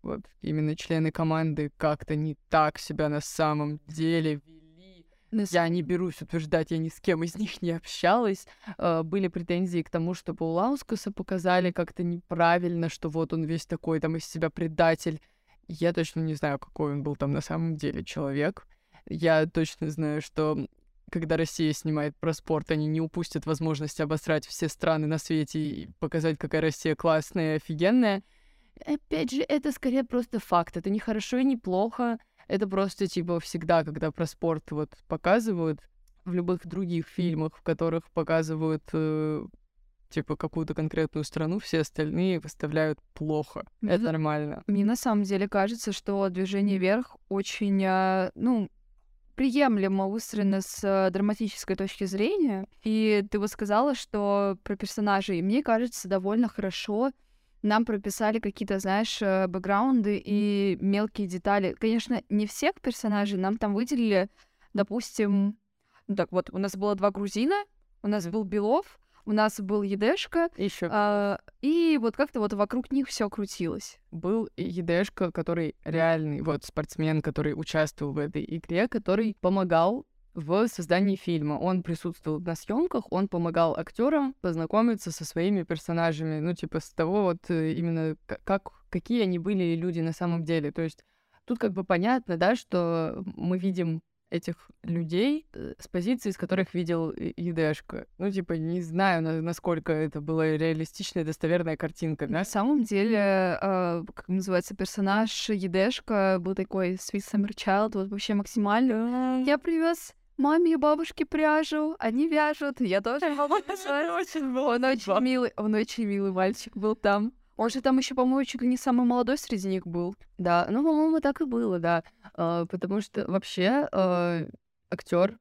вот именно члены команды как-то не так себя на самом деле вели. Я не берусь утверждать, я ни с кем из них не общалась. Uh, были претензии к тому, что Паулаускаса показали как-то неправильно, что вот он весь такой там из себя предатель. Я точно не знаю, какой он был там на самом деле человек. Я точно знаю, что когда Россия снимает про спорт, они не упустят возможность обосрать все страны на свете и показать, какая Россия классная и офигенная. Опять же, это скорее просто факт. Это не хорошо и не плохо. Это просто, типа, всегда, когда про спорт вот показывают, в любых других фильмах, в которых показывают, э, типа, какую-то конкретную страну, все остальные выставляют плохо. Мне это нормально. Мне на самом деле кажется, что «Движение вверх» очень, э, ну, приемлемо выстроено с э, драматической точки зрения. И ты вот сказала, что про персонажей, мне кажется, довольно хорошо нам прописали какие-то, знаешь, э, бэкграунды и мелкие детали. Конечно, не всех персонажей нам там выделили, допустим, ну так вот, у нас было два грузина, у нас был Белов, у нас был Едешка, еще а, и вот как-то вот вокруг них все крутилось. Был Едешка, который реальный вот спортсмен, который участвовал в этой игре, который помогал в создании фильма. Он присутствовал на съемках, он помогал актерам познакомиться со своими персонажами, ну, типа, с того вот э, именно как, какие они были люди на самом деле. То есть тут как бы понятно, да, что мы видим этих людей э, с позиции, с которых видел Едешка. Ну, типа, не знаю, насколько это была реалистичная, достоверная картинка, да? На самом деле, э, как называется, персонаж Едешка был такой sweet summer child, вот вообще максимально. Я привез маме и бабушке пряжу, они вяжут, я тоже Он очень милый, он очень милый мальчик был там. Он же там еще, по-моему, чуть ли не самый молодой среди них был. Да, ну, по-моему, так и было, да. А, потому что вообще а, актер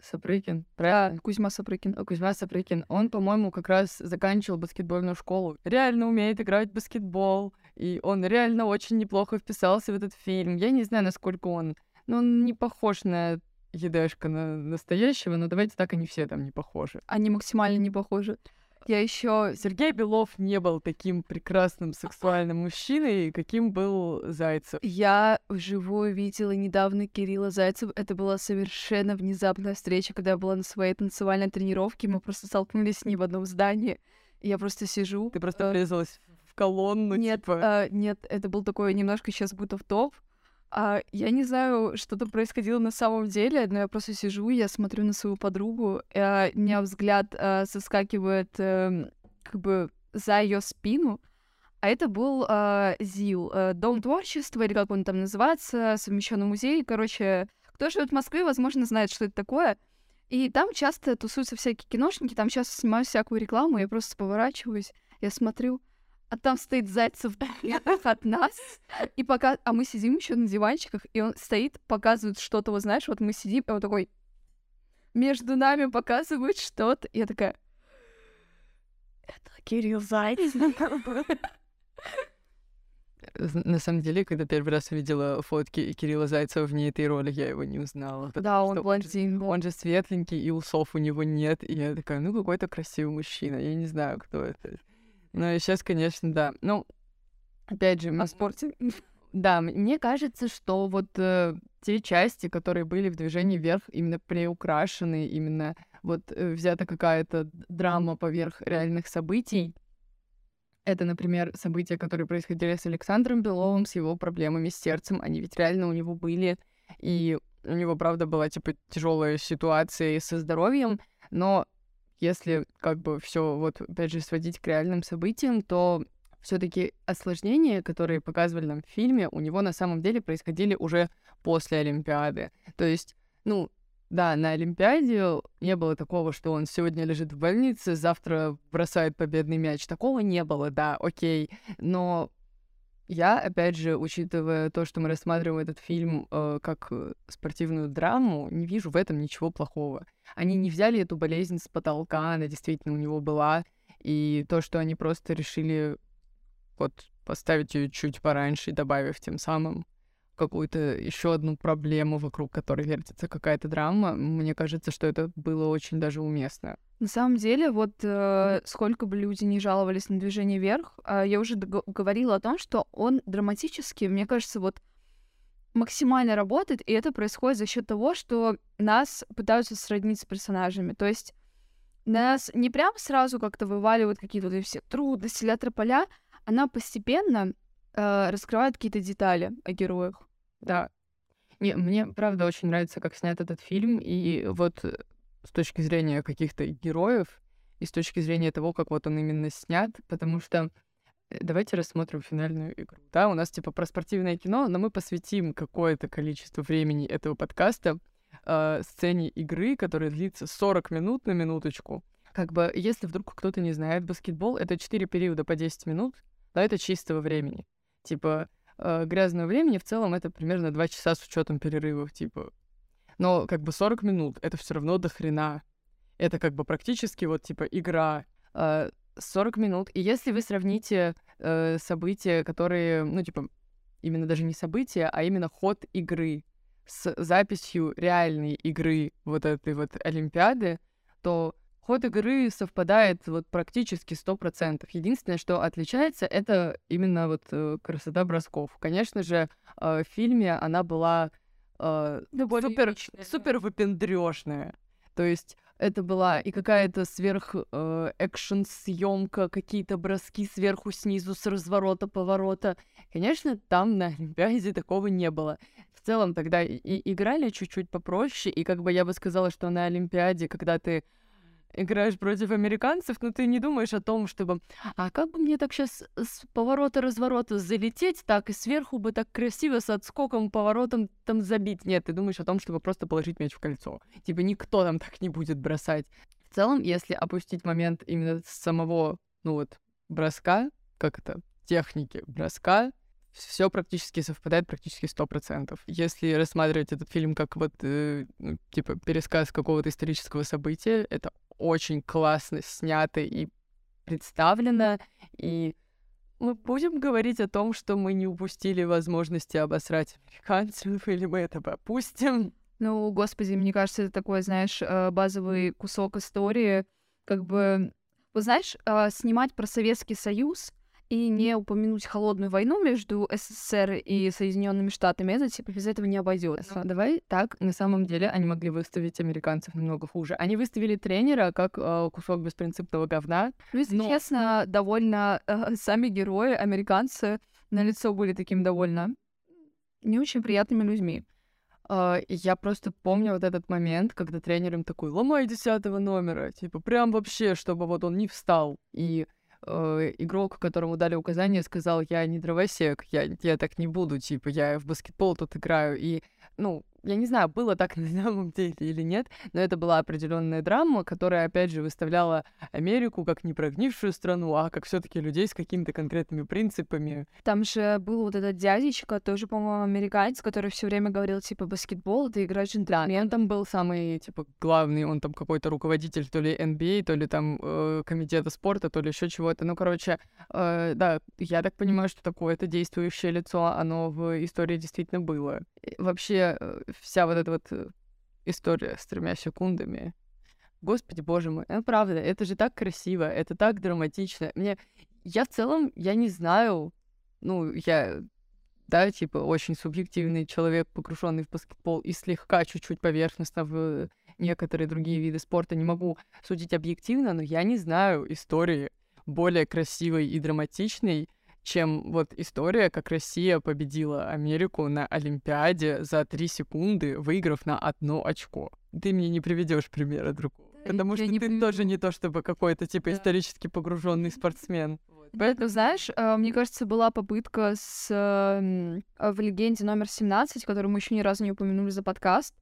Сапрыкин, правильно? Кузьма Сапрыкин. Кузьма Сапрыкин, он, по-моему, как раз заканчивал баскетбольную школу. Реально умеет играть в баскетбол. И он реально очень неплохо вписался в этот фильм. Я не знаю, насколько он... Ну, он не похож на едешка на настоящего, но давайте так, они все там не похожи. Они максимально не похожи. Я еще Сергей Белов не был таким прекрасным сексуальным мужчиной, каким был Зайцев. Я вживую видела недавно Кирилла Зайцева. Это была совершенно внезапная встреча, когда я была на своей танцевальной тренировке. Мы просто столкнулись с ним в одном здании. Я просто сижу. Ты просто врезалась в колонну, Нет, типа. а, нет, это был такой немножко сейчас будто в топ. А, я не знаю, что там происходило на самом деле, но я просто сижу, я смотрю на свою подругу, а, у меня взгляд а, соскакивает а, как бы за ее спину, а это был а, ЗИЛ, а, Дом творчества, или как он там называется, совмещенный музей. Короче, кто живет в Москве, возможно, знает, что это такое. И там часто тусуются всякие киношники, там часто снимают всякую рекламу, я просто поворачиваюсь, я смотрю, а там стоит Зайцев от нас, и пока... А мы сидим еще на диванчиках, и он стоит, показывает что-то, вот знаешь, вот мы сидим, и он такой... Между нами показывает что-то. Я такая... Это Кирилл Зайцев. На самом деле, когда первый раз увидела фотки Кирилла Зайцева вне этой роли, я его не узнала. Да, он блондин. Он же светленький, и усов у него нет. И я такая, ну, какой-то красивый мужчина. Я не знаю, кто это. Ну, и сейчас, конечно, да. Ну, опять же... О спорте? Да, мне кажется, что вот э, те части, которые были в движении вверх, именно приукрашены, именно вот э, взята какая-то драма поверх реальных событий. Это, например, события, которые происходили с Александром Беловым, с его проблемами с сердцем. Они ведь реально у него были. И у него, правда, была, типа, тяжелая ситуация со здоровьем. Но если как бы все вот опять же сводить к реальным событиям, то все-таки осложнения, которые показывали нам в фильме, у него на самом деле происходили уже после Олимпиады. То есть, ну, да, на Олимпиаде не было такого, что он сегодня лежит в больнице, завтра бросает победный мяч. Такого не было, да, окей. Но я, опять же, учитывая то, что мы рассматриваем этот фильм э, как э, спортивную драму, не вижу в этом ничего плохого. Они не взяли эту болезнь с потолка, она действительно у него была, и то, что они просто решили вот поставить ее чуть пораньше, добавив тем самым какую-то еще одну проблему, вокруг которой вертится какая-то драма, мне кажется, что это было очень даже уместно. На самом деле, вот э, сколько бы люди не жаловались на движение вверх, э, я уже говорила о том, что он драматически, мне кажется, вот максимально работает, и это происходит за счет того, что нас пытаются сроднить с персонажами. То есть нас не прям сразу как-то вываливают какие-то вот все трудности, ля поля, она постепенно э, раскрывает какие-то детали о героях. Да. Не, мне, правда, очень нравится, как снят этот фильм. И вот э, с точки зрения каких-то героев, и с точки зрения того, как вот он именно снят, потому что э, давайте рассмотрим финальную игру. Да, у нас типа про спортивное кино, но мы посвятим какое-то количество времени этого подкаста э, сцене игры, которая длится 40 минут на минуточку. Как бы, если вдруг кто-то не знает, баскетбол — это 4 периода по 10 минут, да, это чистого времени. Типа, э, грязного времени в целом это примерно 2 часа с учетом перерывов, типа. Но как бы 40 минут это все равно до хрена. Это как бы практически вот типа игра. Э, 40 минут. И если вы сравните э, события, которые, ну, типа, именно даже не события, а именно ход игры с записью реальной игры вот этой вот Олимпиады, то ход игры совпадает вот практически 100%. Единственное, что отличается, это именно вот э, красота бросков. Конечно же, э, в фильме она была э, Да, супер, личное, да. супер выпендрежная. То есть это была и какая-то сверх э, экшен съемка, какие-то броски сверху снизу с разворота поворота. Конечно, там на Олимпиаде такого не было. В целом тогда и играли чуть-чуть попроще, и как бы я бы сказала, что на Олимпиаде, когда ты играешь против американцев, но ты не думаешь о том, чтобы а как бы мне так сейчас с поворота-разворота залететь так и сверху бы так красиво с отскоком, поворотом там забить. Нет, ты думаешь о том, чтобы просто положить мяч в кольцо. Типа никто там так не будет бросать. В целом, если опустить момент именно самого, ну вот, броска, как это, техники броска, все практически совпадает, практически сто процентов. Если рассматривать этот фильм как вот, э, ну, типа, пересказ какого-то исторического события, это очень классно снято и представлено, и мы будем говорить о том, что мы не упустили возможности обосрать американцев, или мы это опустим. Ну, господи, мне кажется, это такой, знаешь, э, базовый кусок истории. Как бы, вот знаешь, э, снимать про Советский Союз и не упомянуть холодную войну между СССР и Соединенными Штатами, это типа без этого не обойдется. Давай так, на самом деле они могли выставить американцев намного хуже. Они выставили тренера как э, кусок беспринципного говна. Ну, если Но- честно, довольно э, сами герои, американцы, на лицо были таким довольно не очень приятными людьми. И я просто помню вот этот момент, когда тренер им такой, ломай десятого номера, типа, прям вообще, чтобы вот он не встал. И э, игрок, которому дали указание, сказал, я не дровосек, я, я так не буду, типа, я в баскетбол тут играю. И, ну, я не знаю, было так на самом деле или нет, но это была определенная драма, которая, опять же, выставляла Америку как не прогнившую страну, а как все таки людей с какими-то конкретными принципами. Там же был вот этот дядечка, тоже, по-моему, американец, который все время говорил, типа, баскетбол — это игра Да, джентльменов. и он там был самый, типа, главный, он там какой-то руководитель то ли NBA, то ли там э, комитета спорта, то ли еще чего-то. Ну, короче, э, да, я так понимаю, что такое-то действующее лицо, оно в истории действительно было. И вообще, э, вся вот эта вот э, история с тремя секундами, Господи, боже мой, ну правда, это же так красиво, это так драматично. Мне, я в целом, я не знаю, ну, я, да, типа, очень субъективный человек, погруженный в баскетбол и слегка чуть-чуть поверхностно в некоторые другие виды спорта. Не могу судить объективно, но я не знаю истории более красивой и драматичной, чем вот история, как Россия победила Америку на Олимпиаде за три секунды, выиграв на одно очко. Ты мне не приведешь примера другого. Да, Потому что не ты приведу. тоже не то чтобы какой-то типа Да. исторически погруженный спортсмен. Поэтому, знаешь, э, мне кажется, была попытка с, эм, э, в «Легенде номер 17», которую мы еще ни разу не упомянули за подкаст,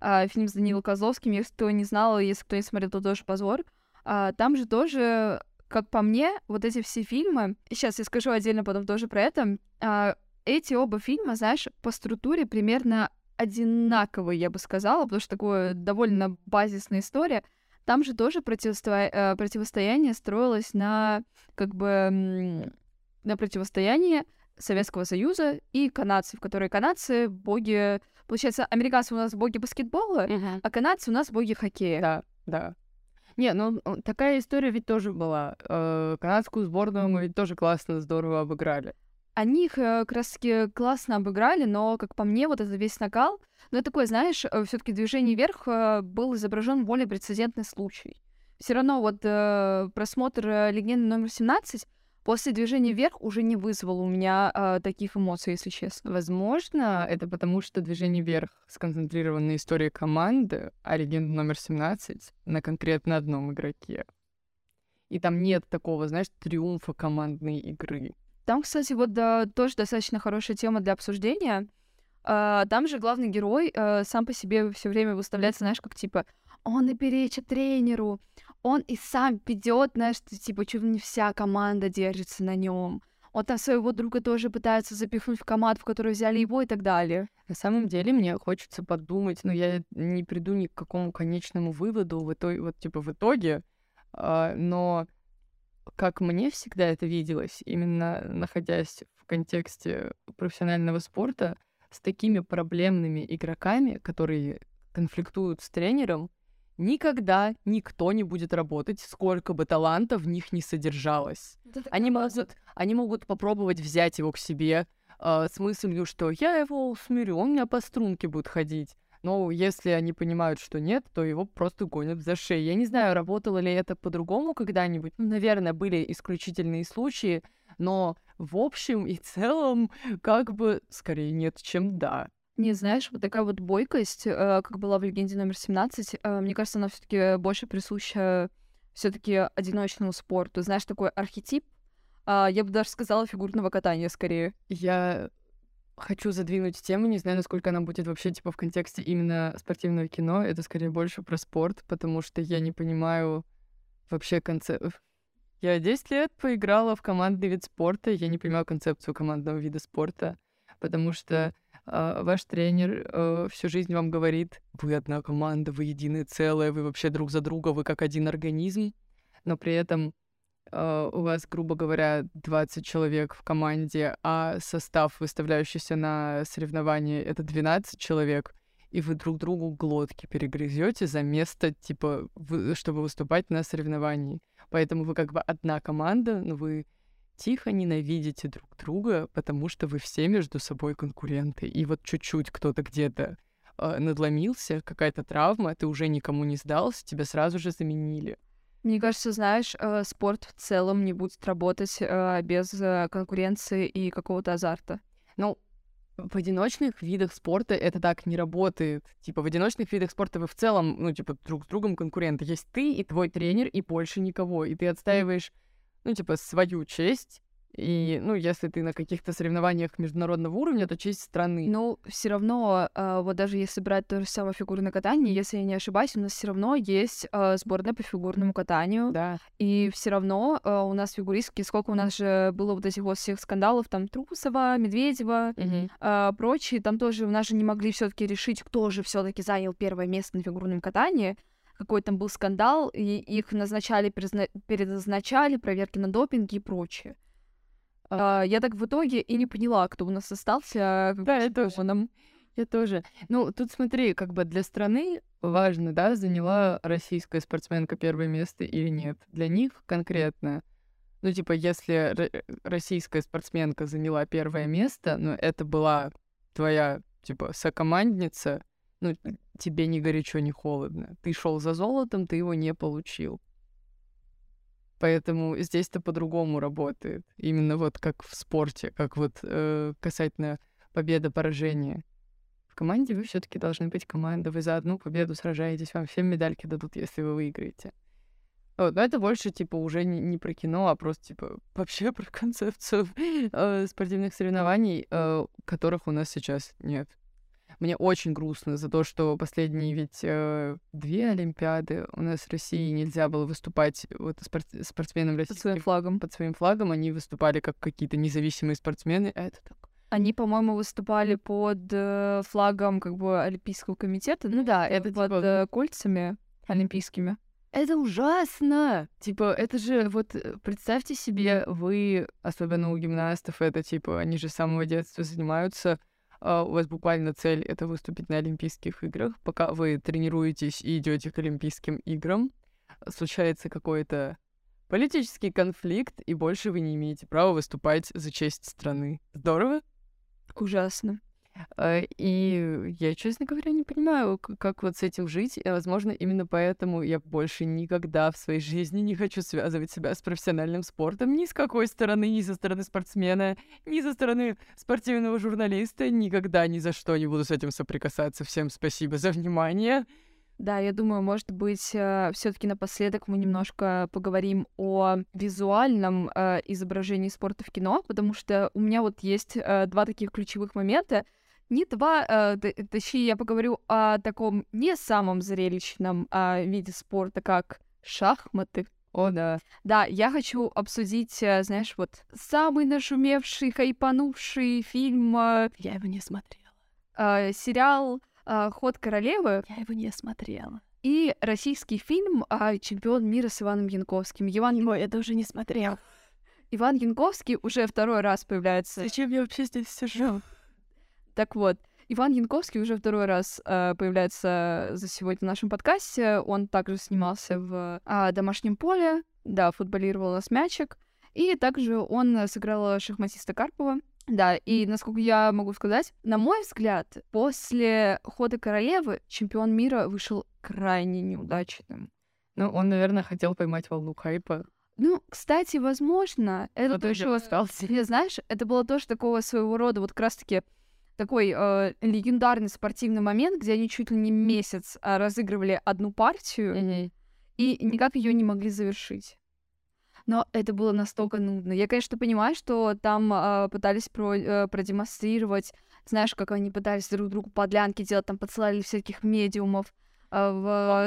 а, фильм с Данилом Козловским, если кто не знал, если кто не смотрел, то тоже позор. А, Там же тоже, как по мне, вот эти все фильмы, сейчас я скажу отдельно потом тоже про это, а, эти оба фильма, знаешь, по структуре примерно одинаковые, я бы сказала, потому что такое довольно базисная история. Там же тоже противосто- э, противостояние строилось на как бы на противостояние Советского Союза и канадцев, которые канадцы боги... Получается, американцы у нас боги баскетбола, а канадцы у нас боги хоккея. Да, да. Не, ну такая история ведь тоже была. Э, Канадскую сборную мы ведь тоже классно, здорово обыграли. Они их э, как раз таки классно обыграли, но, как по мне, вот этот весь накал, ну, это такое, знаешь, все таки движение вверх э, был изображен более прецедентный случай. Все равно вот э, просмотр э, легенды номер 17 после движения вверх уже не вызвал у меня э, таких эмоций, если честно. Возможно, это потому, что движение вверх сконцентрировано на истории команды, а легенда номер 17 на конкретно одном игроке. И там нет такого, знаешь, триумфа командной игры. Там, кстати, вот да, тоже достаточно хорошая тема для обсуждения. А, там же главный герой э, сам по себе все время выставляется, знаешь, как типа он и перечит тренеру, он и сам ведет, знаешь, типа чуть ли не вся команда держится на нем. Он там своего друга тоже пытается запихнуть в команду, в которую взяли его и так далее. На самом деле мне хочется подумать, но я не приду ни к какому конечному выводу в итоге, вот типа в итоге, а, но как мне всегда это виделось, именно находясь в контексте профессионального спорта, с такими проблемными игроками, которые конфликтуют с тренером, никогда никто не будет работать, сколько бы таланта в них не содержалось. Они могут, они могут попробовать взять его к себе, э, с мыслью, что я его усмирю, он у меня по струнке будет ходить. Но если они понимают, что нет, то его просто гонят за шею. Я не знаю, работало ли это по-другому когда-нибудь. Ну, наверное, были исключительные случаи, но в общем и целом, как бы, скорее нет, чем да. Не, знаешь, вот такая вот бойкость, э, как была в легенде номер 17, э, мне кажется, она все-таки больше присуща все-таки одиночному спорту. Знаешь, такой архетип, э, я бы даже сказала, фигурного катания скорее. Я хочу задвинуть тему, не знаю, насколько она будет вообще, типа, в контексте именно спортивного кино. Это скорее больше про спорт, потому что я не понимаю вообще концепт. Я 10 лет поиграла в командный вид спорта, я не понимаю концепцию командного вида спорта, потому что ваш тренер э, всю жизнь вам говорит, вы одна команда, вы единое целое, вы вообще друг за друга, вы как один организм, но при этом Uh, у вас, грубо говоря, 20 человек в команде, а состав, выставляющийся на соревнования, это 12 человек, и вы друг другу глотки перегрызете за место, типа, чтобы выступать на соревновании. Поэтому вы как бы одна команда, но вы тихо ненавидите друг друга, потому что вы все между собой конкуренты. И вот чуть-чуть кто-то где-то э, надломился, какая-то травма, ты уже никому не сдался, тебя сразу же заменили. Мне кажется, знаешь, э, спорт в целом не будет работать э, без э, конкуренции и какого-то азарта. Ну, в одиночных видах спорта это так не работает. Типа, в одиночных видах спорта вы в целом, ну, типа, друг с другом конкуренты. Есть ты и твой тренер, и больше никого. И ты отстаиваешь, ну, типа, свою честь и, ну, если ты на каких-то соревнованиях международного уровня, то честь страны. Ну, все равно, э, вот даже если брать то же самое фигурное катание, если я не ошибаюсь, у нас все равно есть э, сборная по фигурному катанию. Да. И все равно э, у нас фигуристки, сколько у нас же было вот этих вот всех скандалов, там Трусова, Медведева, Мгм. э, прочие, там тоже у нас же не могли все-таки решить, кто же все-таки занял первое место на фигурном катании. Какой там был скандал, и их назначали, перезна- переназначали, проверки на допинги и прочее. А, я так в итоге и не поняла, кто у нас остался Да, я тоже. Я тоже. Ну, тут смотри, как бы для страны важно, да, заняла российская спортсменка первое место или нет. Для них конкретно, ну, типа, если ро- российская спортсменка заняла первое место, но это была твоя, типа, сокомандница, ну, тебе ни горячо, ни холодно. Ты шел за золотом, ты его не получил. Поэтому здесь-то по-другому работает. Именно вот как в спорте, как вот э, касательно победа-поражения. В команде вы все-таки должны быть команда. Вы за одну победу сражаетесь, вам все медальки дадут, если вы выиграете. Вот, но это больше, типа, уже не, не про кино, а просто, типа, вообще про концепцию э, спортивных соревнований, э, которых у нас сейчас нет. Мне очень грустно за то, что последние ведь э, две Олимпиады у нас в России нельзя было выступать вот спорт- спортсменам Под своим российским флагом. под своим флагом. Они выступали как какие-то независимые спортсмены. А это так. Они, по-моему, выступали под э, флагом как бы Олимпийского комитета. Ну да, это под типа, э, кольцами олимпийскими. Это ужасно! Типа, это же, вот, э, представьте себе, вы, особенно у гимнастов, это, типа, они же с самого детства занимаются, у вас буквально цель — это выступить на Олимпийских играх. Пока вы тренируетесь и идете к Олимпийским играм, случается какой-то политический конфликт, и больше вы не имеете права выступать за честь страны. Здорово? Ужасно. А, И я, честно говоря, не понимаю, как вот с этим жить. И, возможно, именно поэтому я больше никогда в своей жизни не хочу связывать себя с профессиональным спортом ни с какой стороны, ни со стороны спортсмена, ни со стороны спортивного журналиста. Никогда ни за что не буду с этим соприкасаться. Всем спасибо за внимание. Да, я думаю, может быть, все-таки напоследок мы немножко поговорим о визуальном э, изображении спорта в кино, потому что у меня вот есть э, два таких ключевых момента. Не два, э, точнее, я поговорю о таком не самом зрелищном а, виде спорта, как шахматы. О, да. Да, я хочу обсудить, э, знаешь, вот самый нашумевший, хайпанувший фильм, э, Я его не смотрела. э, сериал э, «Ход королевы», Я его не смотрела. и российский фильм а, «Чемпион мира» с Иваном Янковским. Иван, Ой, я тоже не смотрела. Иван Янковский уже второй раз появляется. Зачем я вообще здесь сижу? Так вот, Иван Янковский уже второй раз э, появляется за сегодня в нашем подкасте. Он также снимался в а, «Домашнем поле», да, футболировал с мячик. И также он сыграл шахматиста Карпова. Да, и насколько я могу сказать, на мой взгляд, после хода королевы чемпион мира вышел крайне неудачным. Ну, он, наверное, хотел поймать волну хайпа. Ну, кстати, возможно, это Но тоже тоже, остался. ты знаешь, это было тоже такого своего рода вот как раз-таки такой э, легендарный спортивный момент, где они чуть ли не месяц а, разыгрывали одну партию и никак ее не могли завершить. Но это было настолько нудно. Я, конечно, понимаю, что там а, пытались про, э, продемонстрировать, знаешь, как они пытались друг другу подлянки делать, там подсылали всяких медиумов а,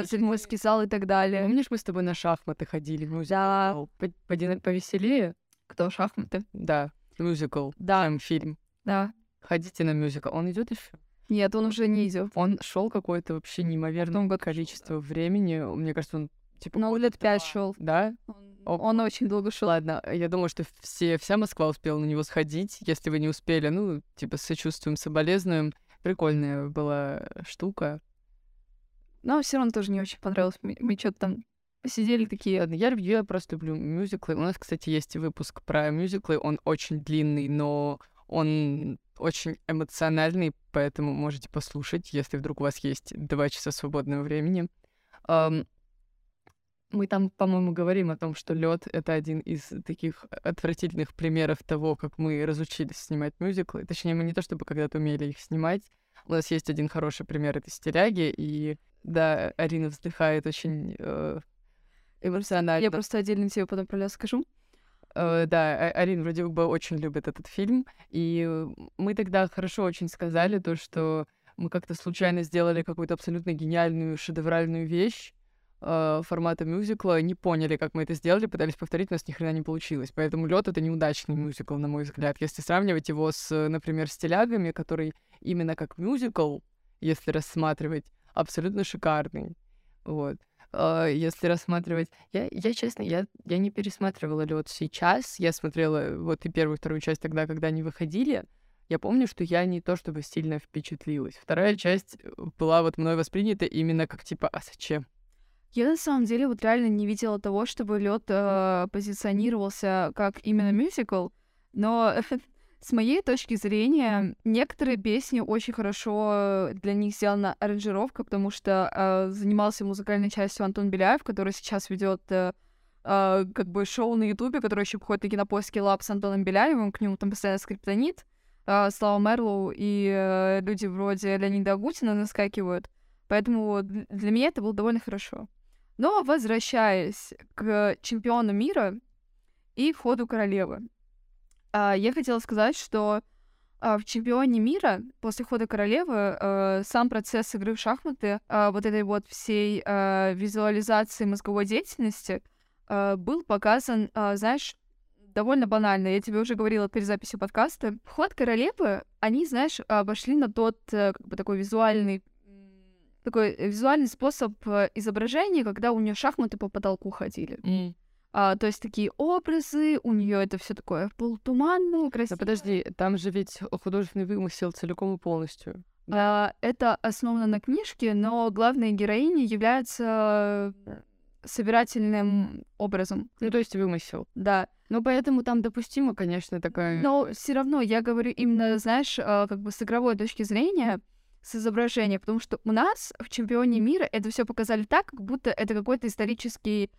в зрительский зал и так далее. Помнишь, мы с тобой на шахматы ходили в мюзикл? Да. По- поди- Повеселее? Кто шахматы? Да, мюзикл. Да. Там фильм. Да. Ходите на мюзикл. Он идет еще? Нет, он уже не идет. Он шел какое-то вообще неимоверное количество времени. Мне кажется, он типа... Ну, лет пять шел. Да? Он, он очень долго шел. Ладно, я думаю, что все, вся Москва успела на него сходить. Если вы не успели, ну, типа, с сочувствием, соболезнуем. Прикольная была штука. Но все равно тоже не очень понравилось. Мы, мы что-то там посидели такие. Ладно, я, я просто люблю мюзиклы. У нас, кстати, есть выпуск про мюзиклы. Он очень длинный, но он очень эмоциональный, поэтому можете послушать, если вдруг у вас есть два часа свободного времени. Мы там, по-моему, говорим о том, что лед это один из таких отвратительных примеров того, как мы разучились снимать мюзиклы. Точнее, мы не то чтобы когда-то умели их снимать. У нас есть один хороший пример это стиляги, и да, Арина вздыхает очень э, эмоционально. Я просто отдельно тебе потом про лес скажу. Э, да, А- Арина вроде бы очень любит этот фильм, и э, мы тогда хорошо очень сказали то, что мы как-то случайно сделали какую-то абсолютно гениальную шедевральную вещь э, формата мюзикла, не поняли, как мы это сделали, пытались повторить, у нас ни хрена не получилось. Поэтому лед это неудачный мюзикл, на мой взгляд. Если сравнивать его с, э, например, стилягами, который именно как мюзикл, если рассматривать, абсолютно шикарный. Вот. А, Если рассматривать... Я, я честно, я, я не пересматривала лед сейчас. Я смотрела вот и первую, и вторую часть тогда, когда они выходили. Я помню, что я не то чтобы сильно впечатлилась. Вторая часть э, была вот мной воспринята именно как типа, а зачем? Я на самом деле вот реально не видела того, чтобы лед позиционировался как именно мюзикл, но с моей точки зрения некоторые песни очень хорошо для них сделана аранжировка, потому что э, занимался музыкальной частью Антон Беляев, который сейчас ведет э, э, как бы шоу на Ютубе, которое еще входит на кинопоиске Лап с Антоном Беляевым, к нему там постоянно скриптонит, э, Слава Мерлоу и э, люди вроде Леонида Агутина наскакивают. Поэтому для меня это было довольно хорошо. Но возвращаясь к чемпиону мира и ходу королевы, а, я хотела сказать, что а, в чемпионе мира после хода королевы э, сам процесс игры в шахматы, а, вот этой вот всей а, визуализации мозговой деятельности а, был показан, а, знаешь, довольно банально. Я тебе уже говорила перед записью подкаста. Ход королевы, они, знаешь, обошли на тот э, как бы такой визуальный такой визуальный способ э, изображения, когда у нее шахматы по потолку ходили. А, то есть такие образы, у нее это все такое полутуманное, Да красивое. подожди, там же ведь художественный вымысел целиком и полностью. А, это основано на книжке, но главная героиня является собирательным образом. Ну, то есть вымысел. Да. Ну, поэтому там допустимо, конечно, такая... Но все равно я говорю именно, знаешь, а, как бы с игровой точки зрения, с изображения, потому что у нас в чемпионе мира это все показали так, как будто это какой-то исторический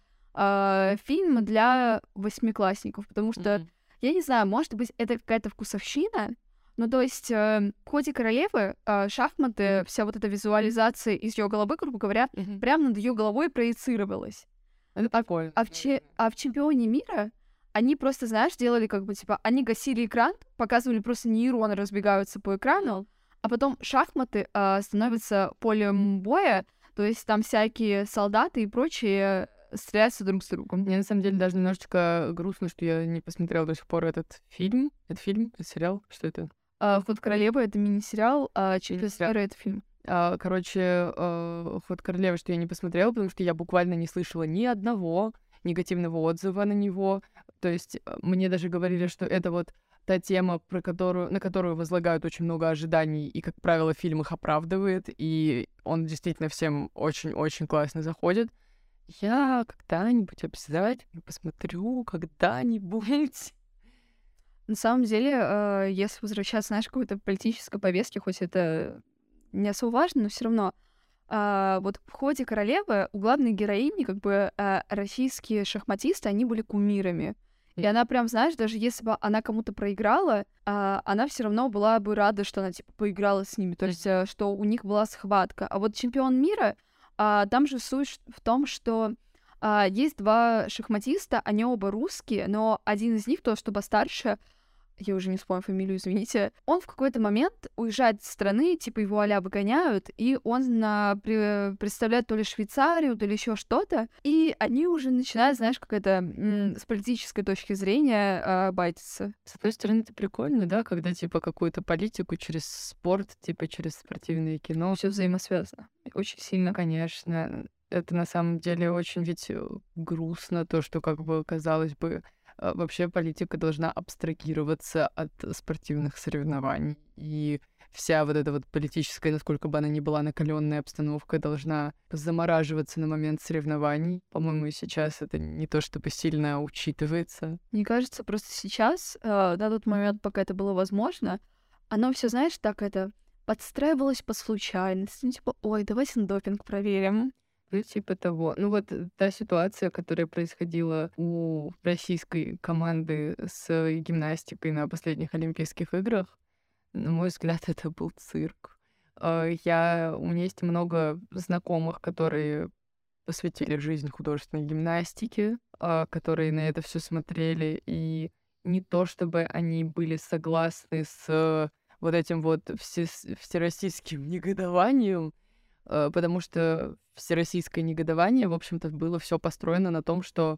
а, фильм для восьмиклассников, потому что Мгм. я не знаю, может быть, это какая-то вкусовщина, ну, то есть э, в ходе королевы э, шахматы, вся вот эта визуализация из ее головы, грубо говоря, Мгм. прямо над ее головой проецировалась. Это прикольно. А в, че- а в чемпионе мира они просто, знаешь, делали как бы, типа, они гасили экран, показывали просто нейроны разбегаются по экрану, а потом шахматы а, становятся полем боя, то есть там всякие солдаты и прочие стреляются друг с другом. Мне на самом деле даже немножечко грустно, что я не посмотрела до сих пор этот фильм. Это фильм? Это сериал? Что это? А, «Ход королевы» — это мини-сериал, а «Чемпион Мини-сериал. мира» — это фильм. А, короче, э, «Ход королевы», что я не посмотрела, потому что я буквально не слышала ни одного негативного отзыва на него. То есть э, мне даже говорили, что это вот та тема, про которую, на которую возлагают очень много ожиданий, и, как правило, фильм их оправдывает, и он действительно всем очень-очень классно заходит. Я когда-нибудь обязательно посмотрю, когда-нибудь. На самом деле, э, если возвращаться, знаешь, к какой-то политической повестке, хоть это не особо важно, но все равно, а, вот в ходе королевы у главной героини, как бы а, российские шахматисты, они были кумирами. И она прям, знаешь, даже если бы она кому-то проиграла, а, она все равно была бы рада, что она типа поиграла с ними, то есть а, что у них была схватка. А вот чемпион мира, а, там же суть в том, что а, есть два шахматиста, они оба русские, но один из них, то, что постарше, я уже не вспомню фамилию, извините, он в какой-то момент уезжает из страны, типа его а выгоняют, и он на, представляет то ли Швейцарию, то ли еще что-то, и они уже начинают, знаешь, как это с политической точки зрения э, байтиться. С одной стороны, это прикольно, да, когда типа какую-то политику через спорт, типа через спортивное кино. Все взаимосвязано. Очень сильно. Конечно. Это на самом деле очень ведь э, грустно, то, что как бы казалось бы вообще политика должна абстрагироваться от спортивных соревнований. И вся вот эта вот политическая, насколько бы она ни была накаленная обстановка, должна замораживаться на момент соревнований. По-моему, сейчас это не то чтобы сильно учитывается. Мне кажется, просто сейчас, э, на тот момент, пока это было возможно, оно все, знаешь, так это подстраивалось по случайности. Ну, типа, ой, давайте на допинг проверим. Ну, типа того. Ну, вот э, та ситуация, которая происходила у российской команды с гимнастикой на последних Олимпийских играх, на мой взгляд, это был цирк. А, я... У меня есть много знакомых, которые посвятили жизнь художественной гимнастике, а, которые на это все смотрели, и не то чтобы они были согласны с вот этим вот все... всероссийским негодованием, потому что всероссийское негодование, в общем-то, было все построено на том, что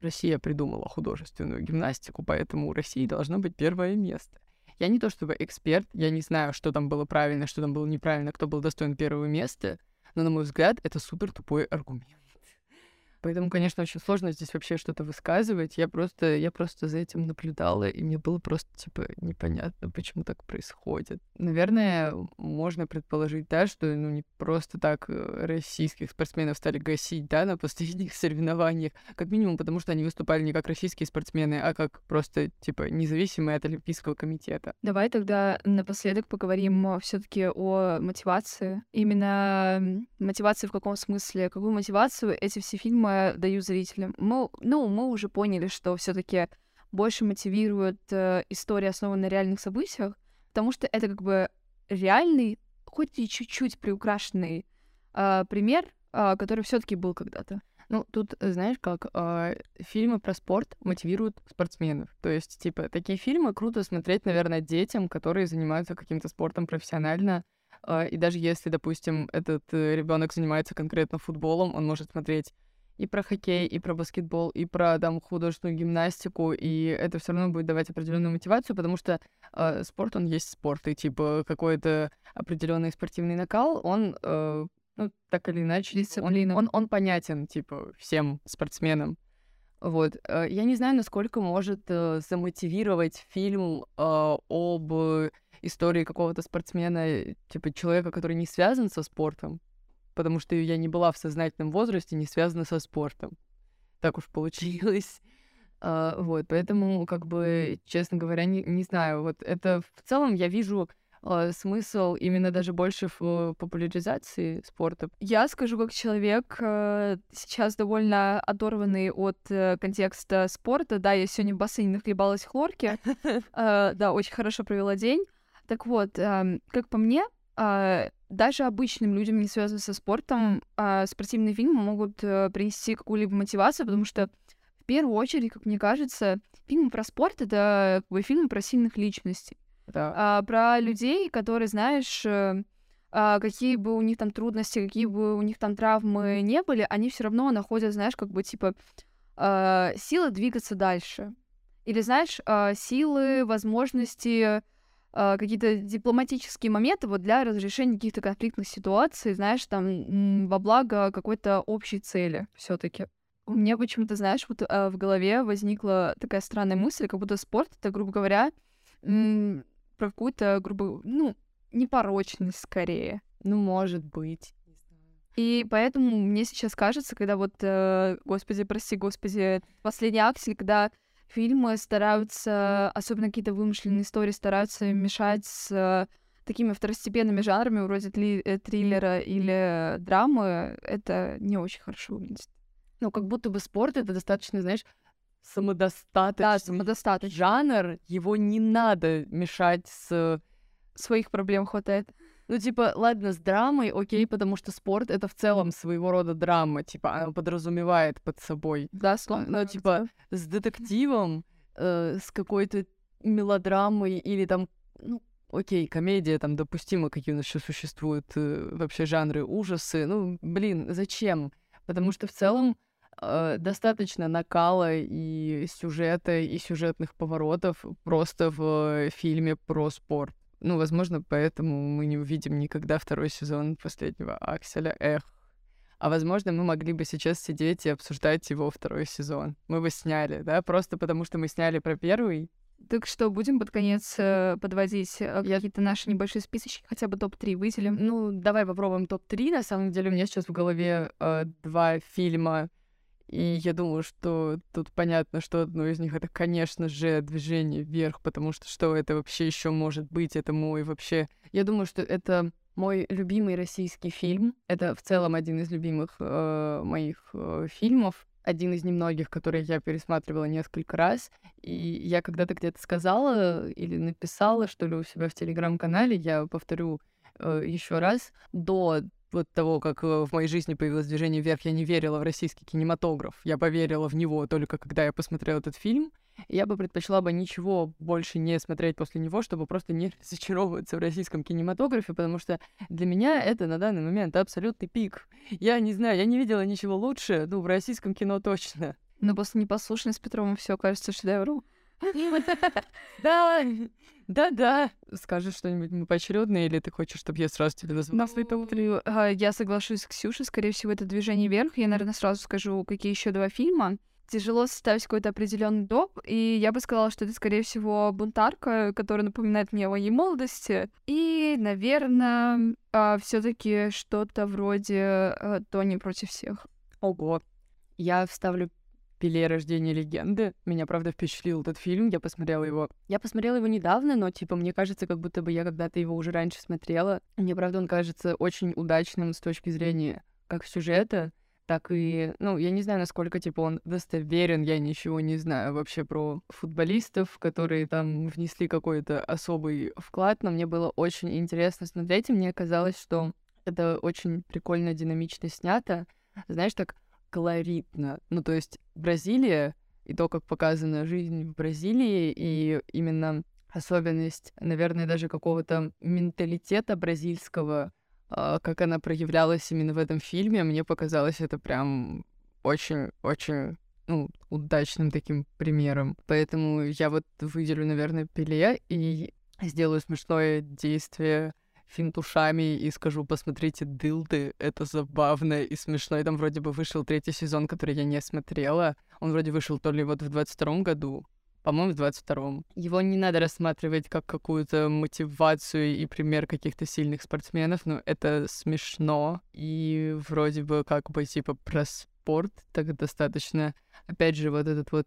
Россия придумала художественную гимнастику, поэтому у России должно быть первое место. Я не то чтобы эксперт, я не знаю, что там было правильно, что там было неправильно, кто был достоин первого места, но, на мой взгляд, это супер тупой аргумент. Поэтому, конечно, очень сложно здесь вообще что-то высказывать. Я просто, я просто за этим наблюдала, и мне было просто, типа, непонятно, почему так происходит. Наверное, можно предположить, да, что, ну, не просто так э, российских спортсменов стали гасить, да, на последних соревнованиях. Как минимум, потому что они выступали не как российские спортсмены, а как просто, типа, независимые от Олимпийского комитета. Давай тогда напоследок поговорим все таки о мотивации. Именно мотивации в каком смысле? Какую мотивацию эти все фильмы фильмы даю зрителям? Мы, ну, мы уже поняли, что все таки больше мотивирует э, история, основанная на реальных событиях, потому что это как бы реальный, хоть и чуть-чуть приукрашенный э, пример, э, который все таки был когда-то. Ну, тут, знаешь, как э, фильмы про спорт мотивируют спортсменов. То есть, типа, такие фильмы круто смотреть, наверное, детям, которые занимаются каким-то спортом профессионально. Э, и даже если, допустим, этот э, ребенок занимается конкретно футболом, он может смотреть и про хоккей, и про баскетбол, и про там художественную гимнастику, и это все равно будет давать определенную мотивацию, потому что э, спорт он есть спорт, и типа какой-то определенный спортивный накал, он э, ну так или иначе, он, он, он понятен типа всем спортсменам. Вот. Э, я не знаю, насколько может э, замотивировать фильм э, об истории какого-то спортсмена, типа человека, который не связан со спортом потому что я не была в сознательном возрасте, не связана со спортом. Так уж получилось. Uh, вот, поэтому, как бы, честно говоря, не, не знаю. Вот это в целом я вижу uh, смысл именно даже больше в uh, популяризации спорта. Я скажу, как человек э, сейчас довольно оторванный от э, контекста спорта. Да, я сегодня в бассейне нахлебалась хлорки. Да, очень хорошо провела день. Так вот, эм, как по мне, а, даже обычным людям, не связанным со спортом, а, спортивные фильмы могут э, принести какую-либо мотивацию, потому что в первую очередь, как мне кажется, фильмы про спорт — это как бы фильмы про сильных личностей. Да. А, про людей, которые, знаешь, э, а, какие бы у них там трудности, какие бы у них там травмы не были, они все равно находят, знаешь, как бы типа силы двигаться дальше. Или, знаешь, силы, возможности какие-то дипломатические моменты вот для разрешения каких-то конфликтных ситуаций, знаешь, там во благо какой-то общей цели все таки У меня почему-то, знаешь, вот э, в голове возникла такая странная мысль, как будто спорт это, грубо говоря, про какую-то, грубо, ну, непорочность скорее. Ну, может быть. И поэтому мне сейчас кажется, когда вот, э, господи, прости, господи, последний аксель, когда фильмы стараются, особенно какие-то вымышленные истории, стараются мешать с такими второстепенными жанрами, вроде тли- э, триллера или драмы, это не очень хорошо выглядит. Ну, как будто бы спорт это достаточно, знаешь, самодостаточный Да, самодостаточный. жанр, его не надо мешать с... Своих проблем хватает. Ну, типа, ладно, с драмой, окей, потому что спорт — это в целом своего рода драма, типа, она подразумевает под собой. Да, Но, словно. типа, с детективом, э, с какой-то мелодрамой или там, ну, окей, комедия, там, допустимо, какие у нас еще существуют э, вообще жанры ужасы. Ну, блин, зачем? Потому что в целом э, достаточно накала и сюжета, и сюжетных поворотов просто в фильме про спорт. Ну, возможно, поэтому мы не увидим никогда второй сезон последнего Акселя. Эх. А возможно, мы могли бы сейчас сидеть и обсуждать его второй сезон. Мы бы сняли, да? Просто потому что мы сняли про первый. Так что, будем под конец э, подводить э, какие-то наши небольшие списочки, хотя бы топ-3 выделим. Ну, давай попробуем топ-3. На самом деле, у меня сейчас в голове э, два фильма, и я думаю, что тут понятно, что одно из них это, конечно же, движение вверх, потому что что это вообще еще может быть? Это мой вообще. Я думаю, что это мой любимый российский фильм. Это в целом один из любимых э, моих э, фильмов. Один из немногих, которые я пересматривала несколько раз. И я когда-то где-то сказала или написала, что ли, у себя в телеграм-канале, я повторю э, еще раз, до вот того, как э, в моей жизни появилось движение вверх, я не верила в российский кинематограф. Я поверила в него только когда я посмотрела этот фильм. Я бы предпочла бы ничего больше не смотреть после него, чтобы просто не разочаровываться в российском кинематографе, потому что для меня это на данный момент абсолютный пик. Я не знаю, я не видела ничего лучше, ну, в российском кино точно. Но после непослушной с Петровым все кажется шедевром. Да, да-да. Скажи что-нибудь поочередное, или ты хочешь, чтобы я сразу тебе назвала топ-3? А, Я соглашусь с Ксюшей, скорее всего, это движение вверх. Я, наверное, сразу скажу, какие еще два фильма. Тяжело составить какой-то определенный топ, и я бы сказала, что это, скорее всего, бунтарка, которая напоминает мне о моей молодости. И, наверное, все-таки что-то вроде а, Тони против всех. Ого. Я вставлю Пеле «Рождение легенды». Меня, правда, впечатлил этот фильм. Я посмотрела его... Я посмотрела его недавно, но, типа, мне кажется, как будто бы я когда-то его уже раньше смотрела. Мне, правда, он кажется очень удачным с точки зрения как сюжета, так и... Ну, я не знаю, насколько, типа, он достоверен. Я ничего не знаю вообще про футболистов, которые там внесли какой-то особый вклад, но мне было очень интересно смотреть, и мне казалось, что это очень прикольно, динамично снято. Знаешь, так колоритно. Ну, то есть Бразилия и то, как показана жизнь в Бразилии, и именно особенность, наверное, даже какого-то менталитета бразильского, а, как она проявлялась именно в этом фильме, мне показалось это прям очень-очень ну, удачным таким примером. Поэтому я вот выделю, наверное, Пеле и сделаю смешное действие финт ушами и скажу, посмотрите «Дылды», это забавно и смешно. И там вроде бы вышел третий сезон, который я не смотрела. Он вроде вышел то ли вот в 22 году, по-моему, в 22-м. Его не надо рассматривать как какую-то мотивацию и пример каких-то сильных спортсменов, но это смешно. И вроде бы как бы типа про спорт так достаточно. Опять же, вот этот вот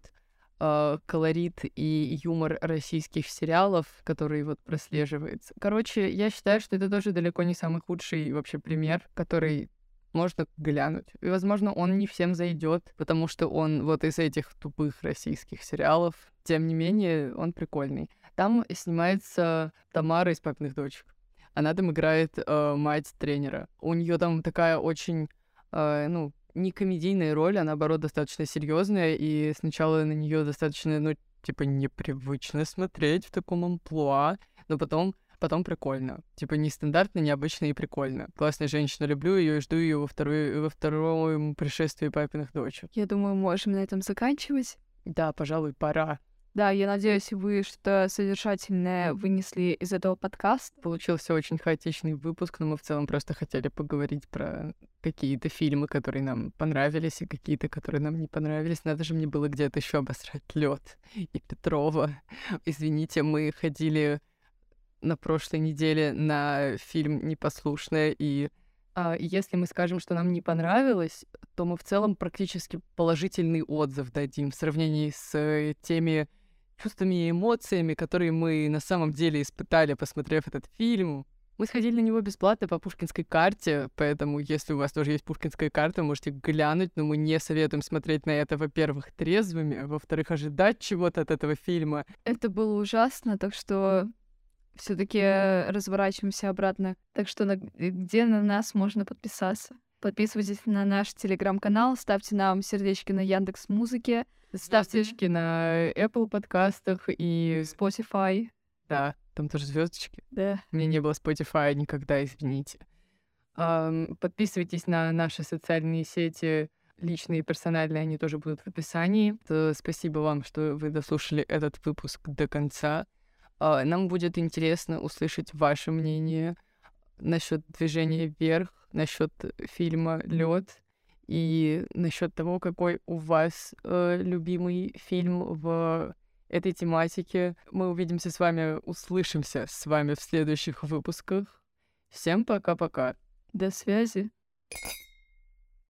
э, колорит и юмор российских сериалов, который вот прослеживается. Короче, я считаю, что это тоже далеко не самый худший вообще пример, который можно глянуть. И, возможно, он не всем зайдет, потому что он вот из этих тупых российских сериалов. Тем не менее, он прикольный. Там снимается Тамара из «Папиных дочек». Она там играет э, мать тренера. У нее там такая очень, э, ну, не комедийная роль, а наоборот достаточно серьезная, и сначала на нее достаточно, ну, типа, непривычно смотреть в таком амплуа, но потом потом прикольно. Типа нестандартно, необычно и прикольно. Классная женщина, люблю ее и жду ее во, второй, во втором пришествии папиных дочек. Я думаю, можем на этом заканчивать. Да, пожалуй, пора. Да, я надеюсь, вы что-то содержательное вынесли из этого подкаста. Получился очень хаотичный выпуск, но мы в целом просто хотели поговорить про какие-то фильмы, которые нам понравились, и какие-то, которые нам не понравились. Надо же мне было где-то еще обосрать лед и Петрова. Извините, мы ходили на прошлой неделе на фильм «Непослушная», и А если мы скажем, что нам не понравилось, то мы в целом практически положительный отзыв дадим в сравнении с э, теми чувствами и эмоциями, которые мы на самом деле испытали, посмотрев этот фильм. Мы сходили на него бесплатно по пушкинской карте, поэтому если у вас тоже есть пушкинская карта, можете глянуть, но мы не советуем смотреть на это, во-первых, трезвыми, а во-вторых, ожидать чего-то от этого фильма. Это было ужасно, так что все-таки разворачиваемся обратно. Так что на, где на нас можно подписаться? Подписывайтесь на наш телеграм-канал, ставьте нам сердечки на Яндекс Музыке, ставьте сердечки на Apple подкастах и Spotify. Да, там тоже звездочки. Да. У меня не было Spotify никогда, извините. Подписывайтесь на наши социальные сети, личные и персональные, они тоже будут в описании. То спасибо вам, что вы дослушали этот выпуск до конца. А, нам будет интересно услышать ваше мнение насчет движения вверх, насчет фильма Лед и насчет того, какой у вас э, любимый фильм в этой тематике. Мы увидимся с вами, услышимся с вами в следующих выпусках. Всем пока-пока. До связи.